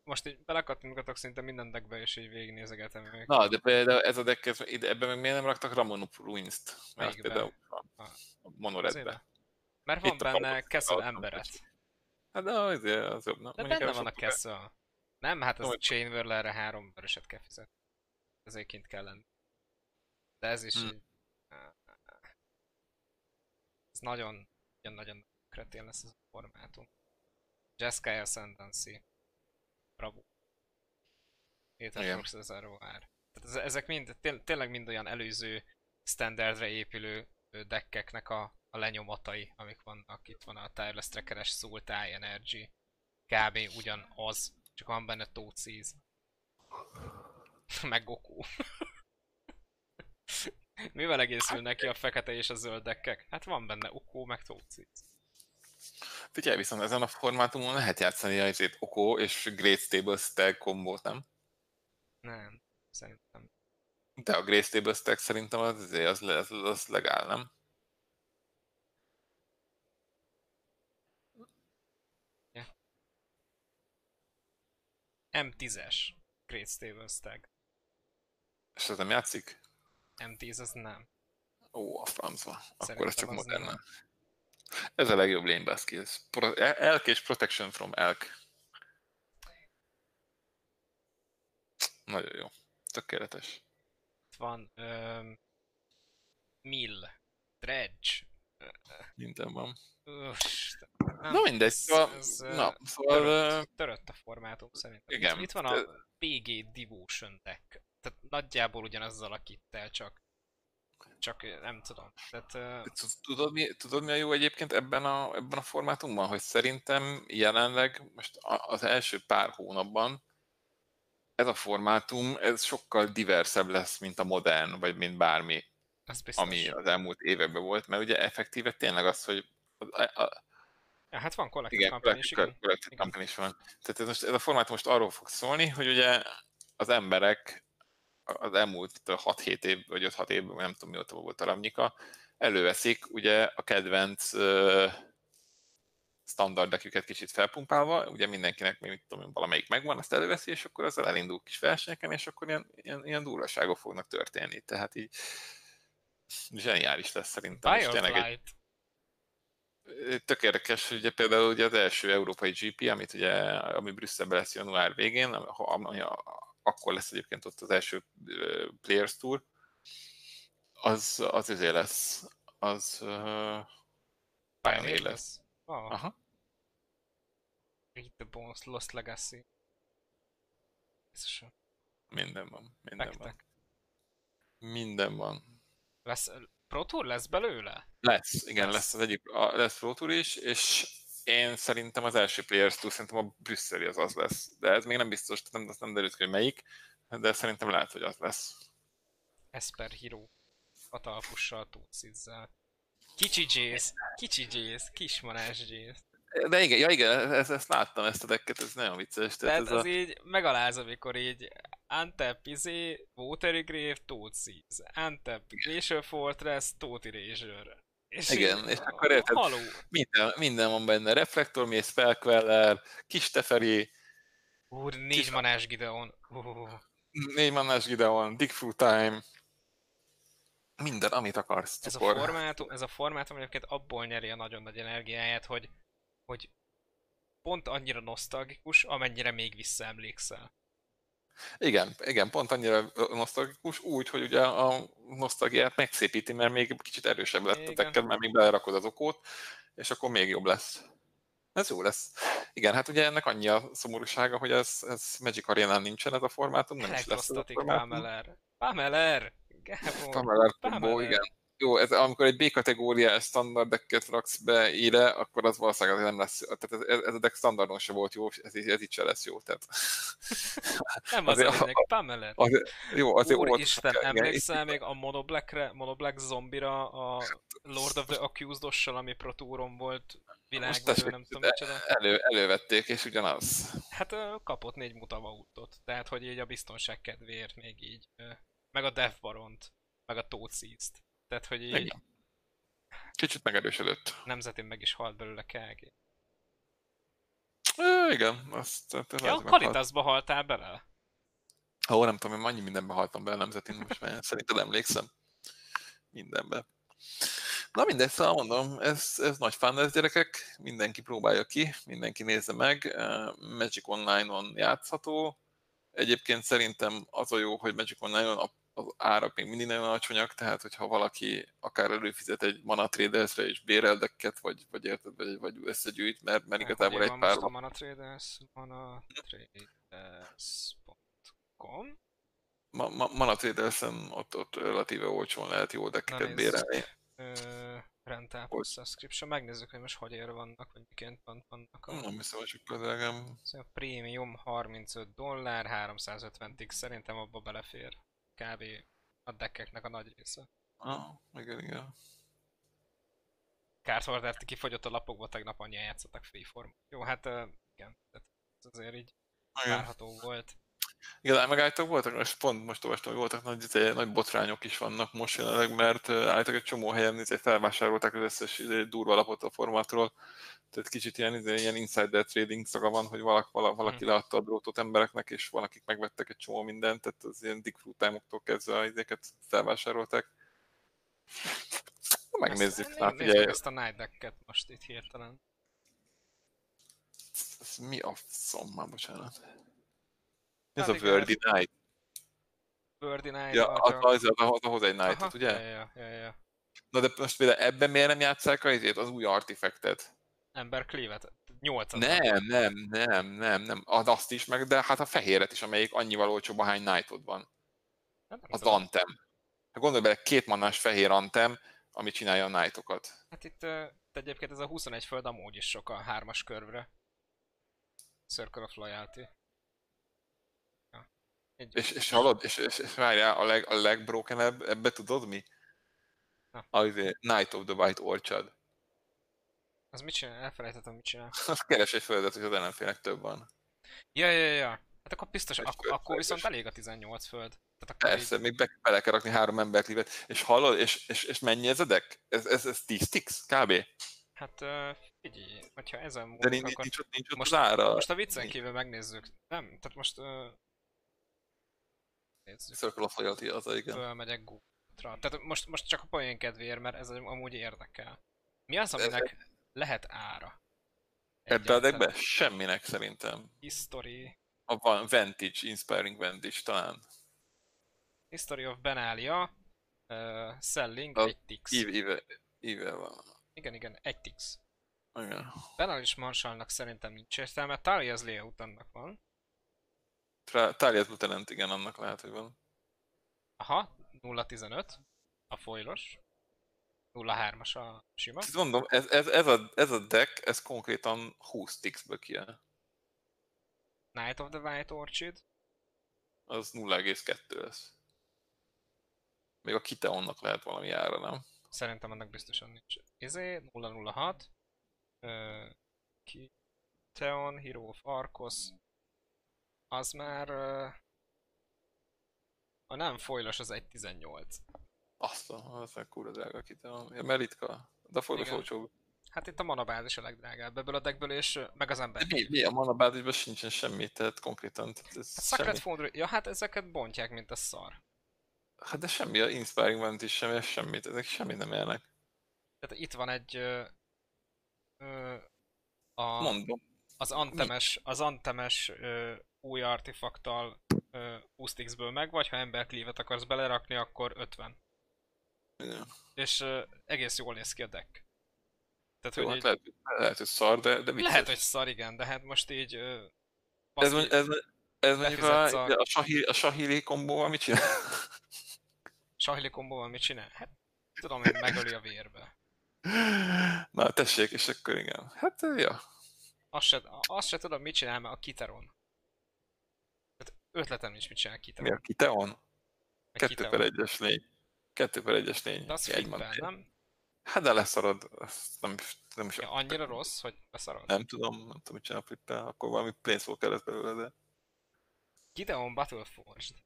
Most így belekattingatok szinte minden deckbe, és így végignézegetem őket. Na, de például ez a deck, ez, ide, ebben meg miért nem raktak Ramon Ruins-t? Mert például a, a Monoredbe. Mert van Itt benne Castle Emberet. Hát de az, az jobb, nem? De benne van a Castle. Nem, hát az Chain erre három vöröset kell fizetni. Ezért kint kell lenni. De ez is hmm. így... Ez nagyon, nagyon, nagyon kretén lesz ez a formátum. Jeskai Ascendancy. Bravo. Hétfőx ez ár. Tehát ezek mind, tényleg mind olyan előző standardre épülő deckeknek a a lenyomatai, amik vannak. Itt van a Tireless Trackeres Soul Tie Energy. Kb. ugyanaz, csak van benne Tóciz. Meg Goku. Mivel egészül neki a fekete és a zöld deckek? Hát van benne Oko, meg Tóciz. Figyelj, viszont ezen a formátumon lehet játszani a Oko és Great Stable Stack kombót, nem? Nem, szerintem. De a Great Stable Stack szerintem az, az, az, az legál, nem? M10-es Great Stable Stag. És ez nem játszik? M10 az nem. Ó, a francba. Akkor ez csak modern. Ez a legjobb lane baskills. Pro- elk és protection from elk. Nagyon jó. Tökéletes. Van um, Mill, Dredge. Minden van. Ust, nem, Na mindegy, szóval, ez, na, szóval... Törött, törött a formátum szerintem. Igen. Itt, itt van a PG Devotion deck. Tehát nagyjából ugyanazzal a kittel, csak csak nem tudom. Tehát, tudod, mi, tudod, mi a jó egyébként ebben a, ebben a formátumban? Hogy szerintem jelenleg most az első pár hónapban ez a formátum, ez sokkal diversebb lesz, mint a modern, vagy mint bármi, ami az elmúlt években volt, mert ugye effektíve tényleg az, hogy a, a, Ja, hát van kollektív kampány is, igen. kampány is van. Tehát ez, most, ez a formátum most arról fog szólni, hogy ugye az emberek az elmúlt 6-7 év, vagy 5-6 évben, nem tudom mióta volt a Ravnika, előveszik ugye a kedvenc uh, standardeküket kicsit felpumpálva, ugye mindenkinek mit tudom, valamelyik megvan, azt előveszi, és akkor azzal elindul kis versenyeken, és akkor ilyen, ilyen, ilyen durvaságok fognak történni. Tehát így zseniális lesz szerintem. Fireflight. Tök érdekes, ugye például ugye az első európai GP, amit ugye, ami Brüsszelben lesz január végén, ami akkor lesz egyébként ott az első Players Tour, az, az izé lesz, az uh, Pioneer lesz. Oh. Aha. Read the Bones, Lost Legacy. Biztosan. Minden van, minden Bektek. van. Minden van. Lesz, Pro Tour lesz belőle? Lesz, igen, lesz, lesz az egyik, a, lesz Pro Tour is, és én szerintem az első Players Tour, szerintem a brüsszeli az az lesz. De ez még nem biztos, nem, nem derült ki, hogy melyik, de szerintem lehet, hogy az lesz. Esper Hero. A talpussal, Tucizzel. Kicsi Jace, kicsi Jace, kismanás Jace. De igen, ja igen, ezt, ezt láttam, ezt a decket, ez nagyon vicces. Tehát, tehát ez az a... így megaláz, amikor így Antep, izé, Watery Grave, Toadseeds, Antep, Glacial Fortress, Tóti Razor. És igen, így, és akkor érted, haló. Minden, minden van benne, Reflektor, Mész, Felkveller, Kis Teferi. Úr, négy kis... manás Gideon. Uh. Négy manás Gideon, Dig Time. Minden, amit akarsz. Ez a, formátum, ez a formátum egyébként abból nyeri a nagyon nagy energiáját, hogy, hogy pont annyira nosztalgikus, amennyire még visszaemlékszel. Igen, igen, pont annyira nosztalgikus, úgy, hogy ugye a nosztalgiát megszépíti, mert még kicsit erősebb lett igen. a tekked, mert még belerakod az okót, és akkor még jobb lesz. Ez jó lesz. Igen, hát ugye ennek annyi a szomorúsága, hogy ez, ez Magic Arena nincsen ez a formátum, nem is lesz ez a formátum. Pameler. Pameler! Pameler Combo, igen. Jó, ez, amikor egy B-kategóriás standard decket raksz be ide, akkor az valószínűleg nem lesz, tehát ez, ez a deck standardon se volt jó, ez, ez itt se lesz jó, tehát... Nem az azért, a Pamela. Az, jó, azért Úr Isten, emlékszel még a Monoblackre, Monoblack zombira, a Lord of the Accused-ossal, ami Pro Touron volt, világban, nem tudom micsoda. Elő, elővették, és ugyanaz. Hát kapott négy mutava útot, tehát hogy így a biztonság kedvéért még így, meg a Death Baront, meg a Toadseeds-t. Tehát, hogy így... Igen. Kicsit megerősödött. Nemzetén meg is halt belőle KG. É, igen, azt... Tehát ja, a Kalitasba haltál bele? Ó, nem tudom, én annyi mindenbe haltam bele nemzetén, most már szerinted emlékszem. Mindenbe. Na mindegy, szóval mondom, ez, ez nagy fán ez gyerekek, mindenki próbálja ki, mindenki nézze meg, Magic Online-on játszható. Egyébként szerintem az a jó, hogy Magic Online-on a az árak még mindig nagyon alacsonyak, tehát hogyha valaki akár előfizet egy mana traders és béreldeket, vagy, vagy érted, vagy, vagy összegyűjt, mert, mert igazából egy pár... a mana traders, mana traders.com ma, ma, Mana Traders-en ott, ott relatíve olcsón lehet jó deckeket bérelni. Rental plus subscription, megnézzük, hogy most hogy ér vannak, vagy miként vannak a... Nem hiszem, hogy csak drágám. A premium 35 dollár, 350 x szerintem abba belefér kb. a deckeknek a nagy része. Ah, igen, igen. Cardhoarder kifogyott a lapokba, tegnap annyian játszottak freeform. Jó, hát uh, igen, ez azért így várható volt. Igen, megállítók voltak, most pont most olvastam, hogy voltak nagy, izé, nagy botrányok is vannak most jelenleg, mert állítólag egy csomó helyen izé, felvásárolták az összes izé, durva lapot a formátról, tehát kicsit ilyen, ilyen insider trading szaga van, hogy valaki, valaki hmm. leadta a drótot embereknek, és valakik megvettek egy csomó mindent, tehát az ilyen time kezdve izéket felvásárolták. Megnézzük. Ezt, hát, ugye... ezt a Night most itt hirtelen. Ez mi a szom már, bocsánat? Ez a Wordy Night. Wordy Night. Ja, az, az, az, az, ahhoz egy night ugye? Ja, ja, ja. Na de most például ebben miért nem játszák az, az új artifactet? Ember Cleave-et. 8 Nem, nem, nem, nem, nem. Az azt is meg, de hát a fehéret is, amelyik annyival olcsóbb, ahány Knightod van. Az. Antem. Hát gondolj bele, két mannás fehér Antem, ami csinálja a Knightokat. Hát itt uh, egyébként ez a 21 föld amúgy is sok a hármas körvre. Circle of Loyalty. És, és hallod, és, és, és várjál, a, leg, a legbrokenebb, ebbe tudod mi? Na. A Night of the White Orchard. Az mit csinál? Elfelejtettem, mit csinál. Az keres egy földet, hogy az ellenfélnek több van. Ja, ja, ja. Hát akkor biztos, ak- akkor viszont elég a 18 föld. Tehát akkor Persze, így, még be, bele kell rakni három ember klivet. És hallod, és, és, és mennyi ez a deck? Ez, ez, ez 10 sticks kb. hát uh, figyelj, hogyha ezen De múlunk, nincs, akkor nincs ott, nincs ott most, az ára. most a viccen kívül megnézzük. Nem, tehát most uh, nézzük. Circle of Loyalty az, a- igen. Fölmegyek Google-ra. Tehát most, most csak a poén kedvéért, mert ez amúgy érdekel. Mi az, aminek lehet ára? Ebbe a Egyáltalán. deckbe? Semminek szerintem. History, A van Vantage, Inspiring Vantage talán. History of Benalia, uh, Selling, Az egy tix. Íve, van. Igen, igen, egy tix. Igen. Benalis Marshallnak szerintem nincs értelme, Talia's Layout annak van. Talias Lieutenant, igen, annak lehet, hogy van. Aha, 0.15, a foilos. 0.3-as a sima. Ezt mondom, ez, ez, ez, a, ez a deck, ez konkrétan 20 tixből kijön. Night of the White Orchid. Az 0,2 lesz. Még a Kiteonnak lehet valami ára, nem? Szerintem annak biztosan nincs. Izé, 006. Ö, ki... Theon, Hero of Arcos. Az már... A nem foilos az 1.18. Azt a, az a kurva drága a Kiteon. Ja, mert ritka. De Igen. olcsóbb. Hát itt a manabázis a legdrágább ebből a deckből, és meg az ember. Mi, mi a manabázisban sincsen semmi, tehát konkrétan. Tehát ez A Sacred semmi. Foundry, ja hát ezeket bontják, mint a szar. Hát de semmi, a Inspiring Vantage semmi, ez semmit, ezek semmit nem élnek. Tehát itt van egy... Ö, ö, a, Mondom. az antemes, az antemes ö, új artefaktal ö, 20 ből meg vagy, ha emberklívet akarsz belerakni, akkor 50. Igen. És ö, egész jól néz ki a deck. Tehát, Jó, hogy hát így, lehet, lehet, hogy szar, de, de vicces. lehet, hogy szar, igen, de hát most így... Ö, Ez, baszki, mondj- ez, ez mondjuk a, a- a, Sahili, a Sahili kombóval mit csinál? Sahili kombóval mit csinál? Hát tudom, hogy megöli a vérbe. Na, tessék, és akkor igen. Hát, ja. Azt se, azt se tudom, mit csinál mert a Kiteron. Ötletem nincs, mit csinál a Mi a Kiteon? A Kettő Kiteron. per egyes lény. Kettő per egyes lény. De az man- nem? Hát de leszarod, azt nem, nem is Ja, annyira rossz, hogy beszarod. Nem tudom, nem tudom, mit csinál flippel, akkor valami Planeswalker lesz belőle, de Gideon Battleforged.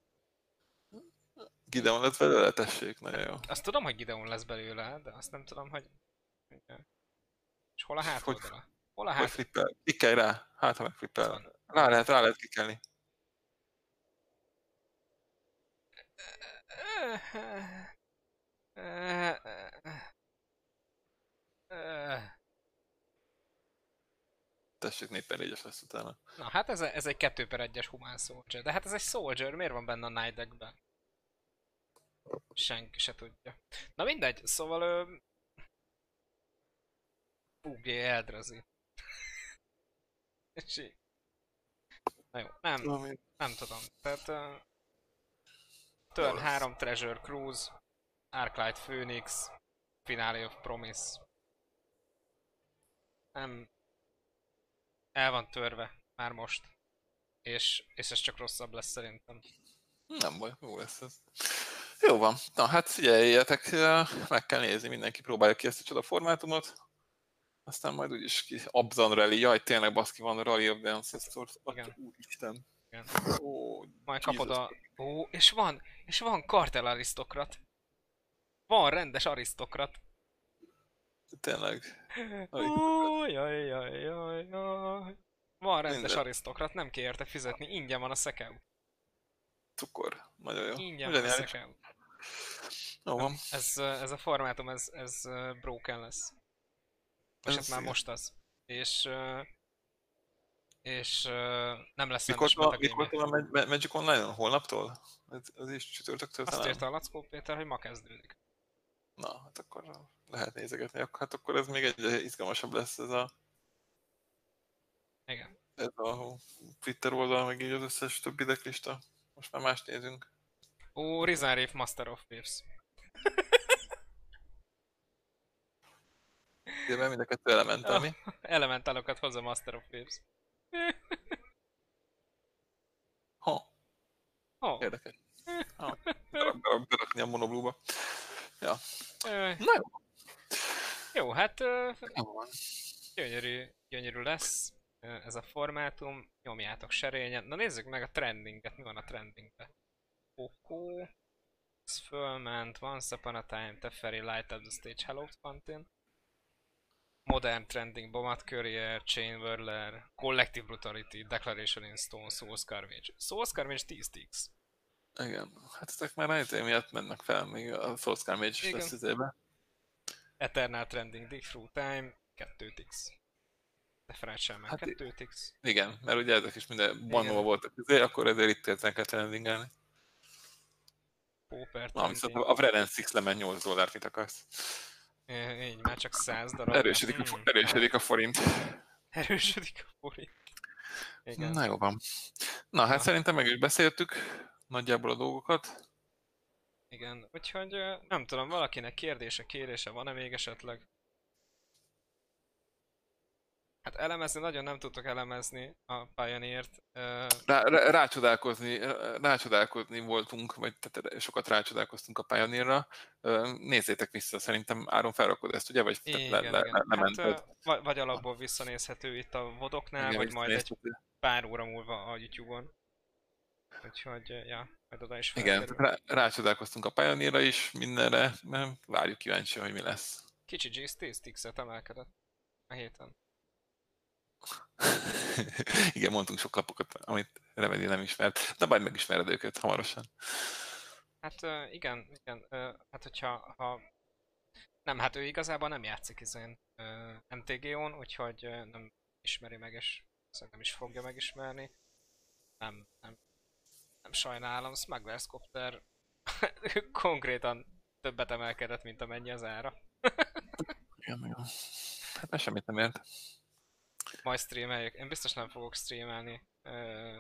Gideon lett belőle, tessék, nagyon jó. Azt tudom, hogy Gideon lesz belőle, de azt nem tudom, hogy... És hol a hátoldala? Hol a Hogy hát? flippel? Kikkelj rá, hát ha meg Ott flippel. van. Rá lehet, rá lehet kikkelni. Tessék, 4 per 4-es lesz utána. Na hát ez, ez egy 2 per 1-es humán soldier. De hát ez egy soldier, miért van benne a night deckben? Senki se tudja. Na mindegy, szóval ő... UG eldrezi. És így. Na jó, nem, nem tudom. Tehát... Uh, turn 3 Treasure Cruise, Arclight Phoenix, Finale of Promise. Nem... El van törve, már most. És, és ez csak rosszabb lesz szerintem. Nem baj, jó lesz ez. Jó van. Na hát figyeljetek, meg kell nézni, mindenki próbálja ki ezt a csoda formátumot. Aztán majd úgyis ki... Abzan Rally, jaj tényleg baszki van a Rally of the Ancestors. Igen. Úristen. Igen. Ó, Majd Jesus. kapod a... Ó, és van, és van kartel arisztokrat. Van rendes arisztokrat. Tényleg. Ó, jaj, jaj, jaj, jaj. Van rendes Minden. arisztokrat, nem kell érte fizetni, ingyen van a szekeu. Cukor. Nagyon jó. Ingyen van a szekeu. Jó van. Ez, ez a formátum, ez, ez broken lesz. És Ez hát már most az. És... És nem lesz Mikor metagame. mikor van Mag- Magic Online? Holnaptól? Ez, ez is csütörtöktől Azt írta a Lackó Péter, hogy ma kezdődik. Na, hát akkor lehet nézegetni. Hát akkor ez még egy izgalmasabb lesz ez a, Igen. ez a Twitter oldal, meg így az összes többi decklista. Most már más nézünk. Ó, Risen Reef Master of Waves. Ugye mert mind a kettő elementál, mi? Elementálokat hozza Master of Waves. Ha, Oh, érdekes. Ha, berak- berak- berakni a monoblúba. Ja. ö, Na jó, jó, hát ö, gyönyörű, gyönyörű lesz ez a formátum. Nyomjátok serényen. Na nézzük meg a trendinget, mi van a trendingben. Coco. Ez fölment, Once Upon a Time, Teferi, Light Up the Stage, Hello Fantin. Modern Trending, Bomat Courier, Chain Whirler, Collective Brutality, Declaration in Stone, Soul Carvage. Soul Carvage 10 sticks. Igen, hát ezek már azért miatt mennek fel, még a Soul Carvage is Igen. lesz izébe. Eternal Trending, Dig Through Time, 2 ticks. De felejtsen meg, Hát 2 ticks. Igen, mert ugye ezek is minden bannolva voltak, izé, akkor ezért itt értenek el trendingelni. Pauper Na, viszont a Vreden Six lement 8 dollárt, mit akarsz? Így, már csak 100 darab. Erősödik a, Hmm. erősödik a forint. Erősödik a forint. Igen. Na jó van. Na hát szerintem meg is beszéltük nagyjából a dolgokat. Igen, úgyhogy nem tudom, valakinek kérdése, kérése van-e még esetleg? Hát elemezni nagyon nem tudtok elemezni a Pioneer-t. Rá, rá, rácsodálkozni, rácsodálkozni voltunk, vagy tehát sokat rácsodálkoztunk a Pioneerra. Nézzétek vissza, szerintem Áron felrakod ezt, ugye? Vagy igen, le, le, igen. le, Hát, lemented. ö, vagy, alapból visszanézhető itt a vodoknál, Igen, vagy majd egy pár óra múlva a YouTube-on. Úgyhogy, ja, majd oda is Igen, rá, rácsodálkoztunk a Pioneerra is, mindenre, mert várjuk kíváncsi, hogy mi lesz. Kicsi G Stix-et emelkedett a héten. Igen, mondtunk sok lapokat, amit Remedy nem ismert, de majd megismered őket hamarosan. Hát igen, igen, hát hogyha ha... Nem, hát ő igazából nem játszik izén MTG-on, úgyhogy nem ismeri meg, és szerintem is fogja megismerni. Nem, nem, nem sajnálom, Smuggler's Copter konkrétan többet emelkedett, mint amennyi az ára. Igen, igen. Hát semmit nem ért. Majd streameljük. Én biztos nem fogok streamelni ö,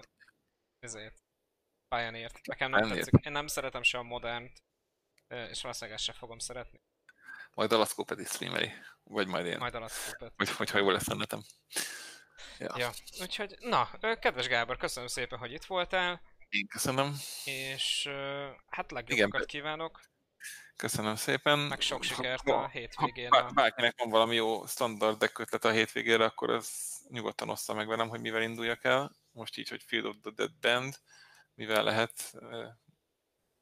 ezért. Pioneer-t. Nekem nem Pioneer. tetszik. Én nem szeretem se a modernt, és valószínűleg ezt se fogom szeretni. Majd a Laszkó pedig streameli. Vagy majd én. Majd alatt Vagy, hogyha jól lesz netem. Ja. Ja, úgyhogy, na, kedves Gábor, köszönöm szépen, hogy itt voltál, Én köszönöm. és hát legjobbakat kívánok, Köszönöm szépen. meg sok sikert ha- a hétvégén. Ha bárkinek van valami jó standard deck ötlet a hétvégére, akkor az nyugodtan ossza meg velem, hogy mivel induljak el. Most így, hogy Field of the Dead Band, mivel lehet uh,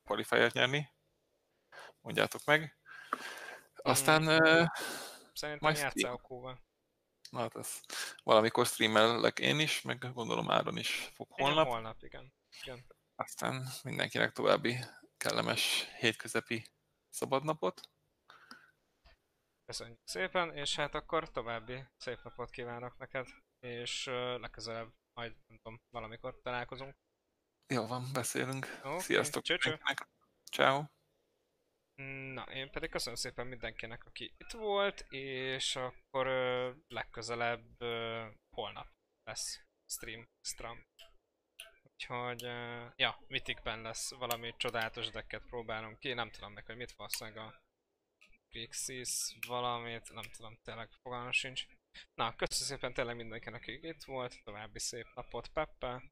qualifiert nyerni. Mondjátok meg. Aztán, uh, Szerintem játszál na hát ez valamikor streamellek én is, meg gondolom Áron is fog Igen, holnap. holnap, igen. igen. Aztán mindenkinek további kellemes hétközepi szabadnapot. Köszönjük szépen, és hát akkor további szép napot kívánok neked, és legközelebb majd, nem tudom, valamikor találkozunk. Jó van, beszélünk. Oké, Sziasztok cső. Ciao. Na, én pedig köszönöm szépen mindenkinek, aki itt volt, és akkor ö, legközelebb ö, holnap lesz stream, stram. Úgyhogy, ö, ja, Mythicben lesz valami csodálatos decket próbálunk ki, nem tudom meg, hogy mit valószínűleg a Grixis valamit, nem tudom, tényleg fogalmam sincs. Na, köszönöm szépen tényleg mindenkinek, aki itt volt, további szép napot, Peppe,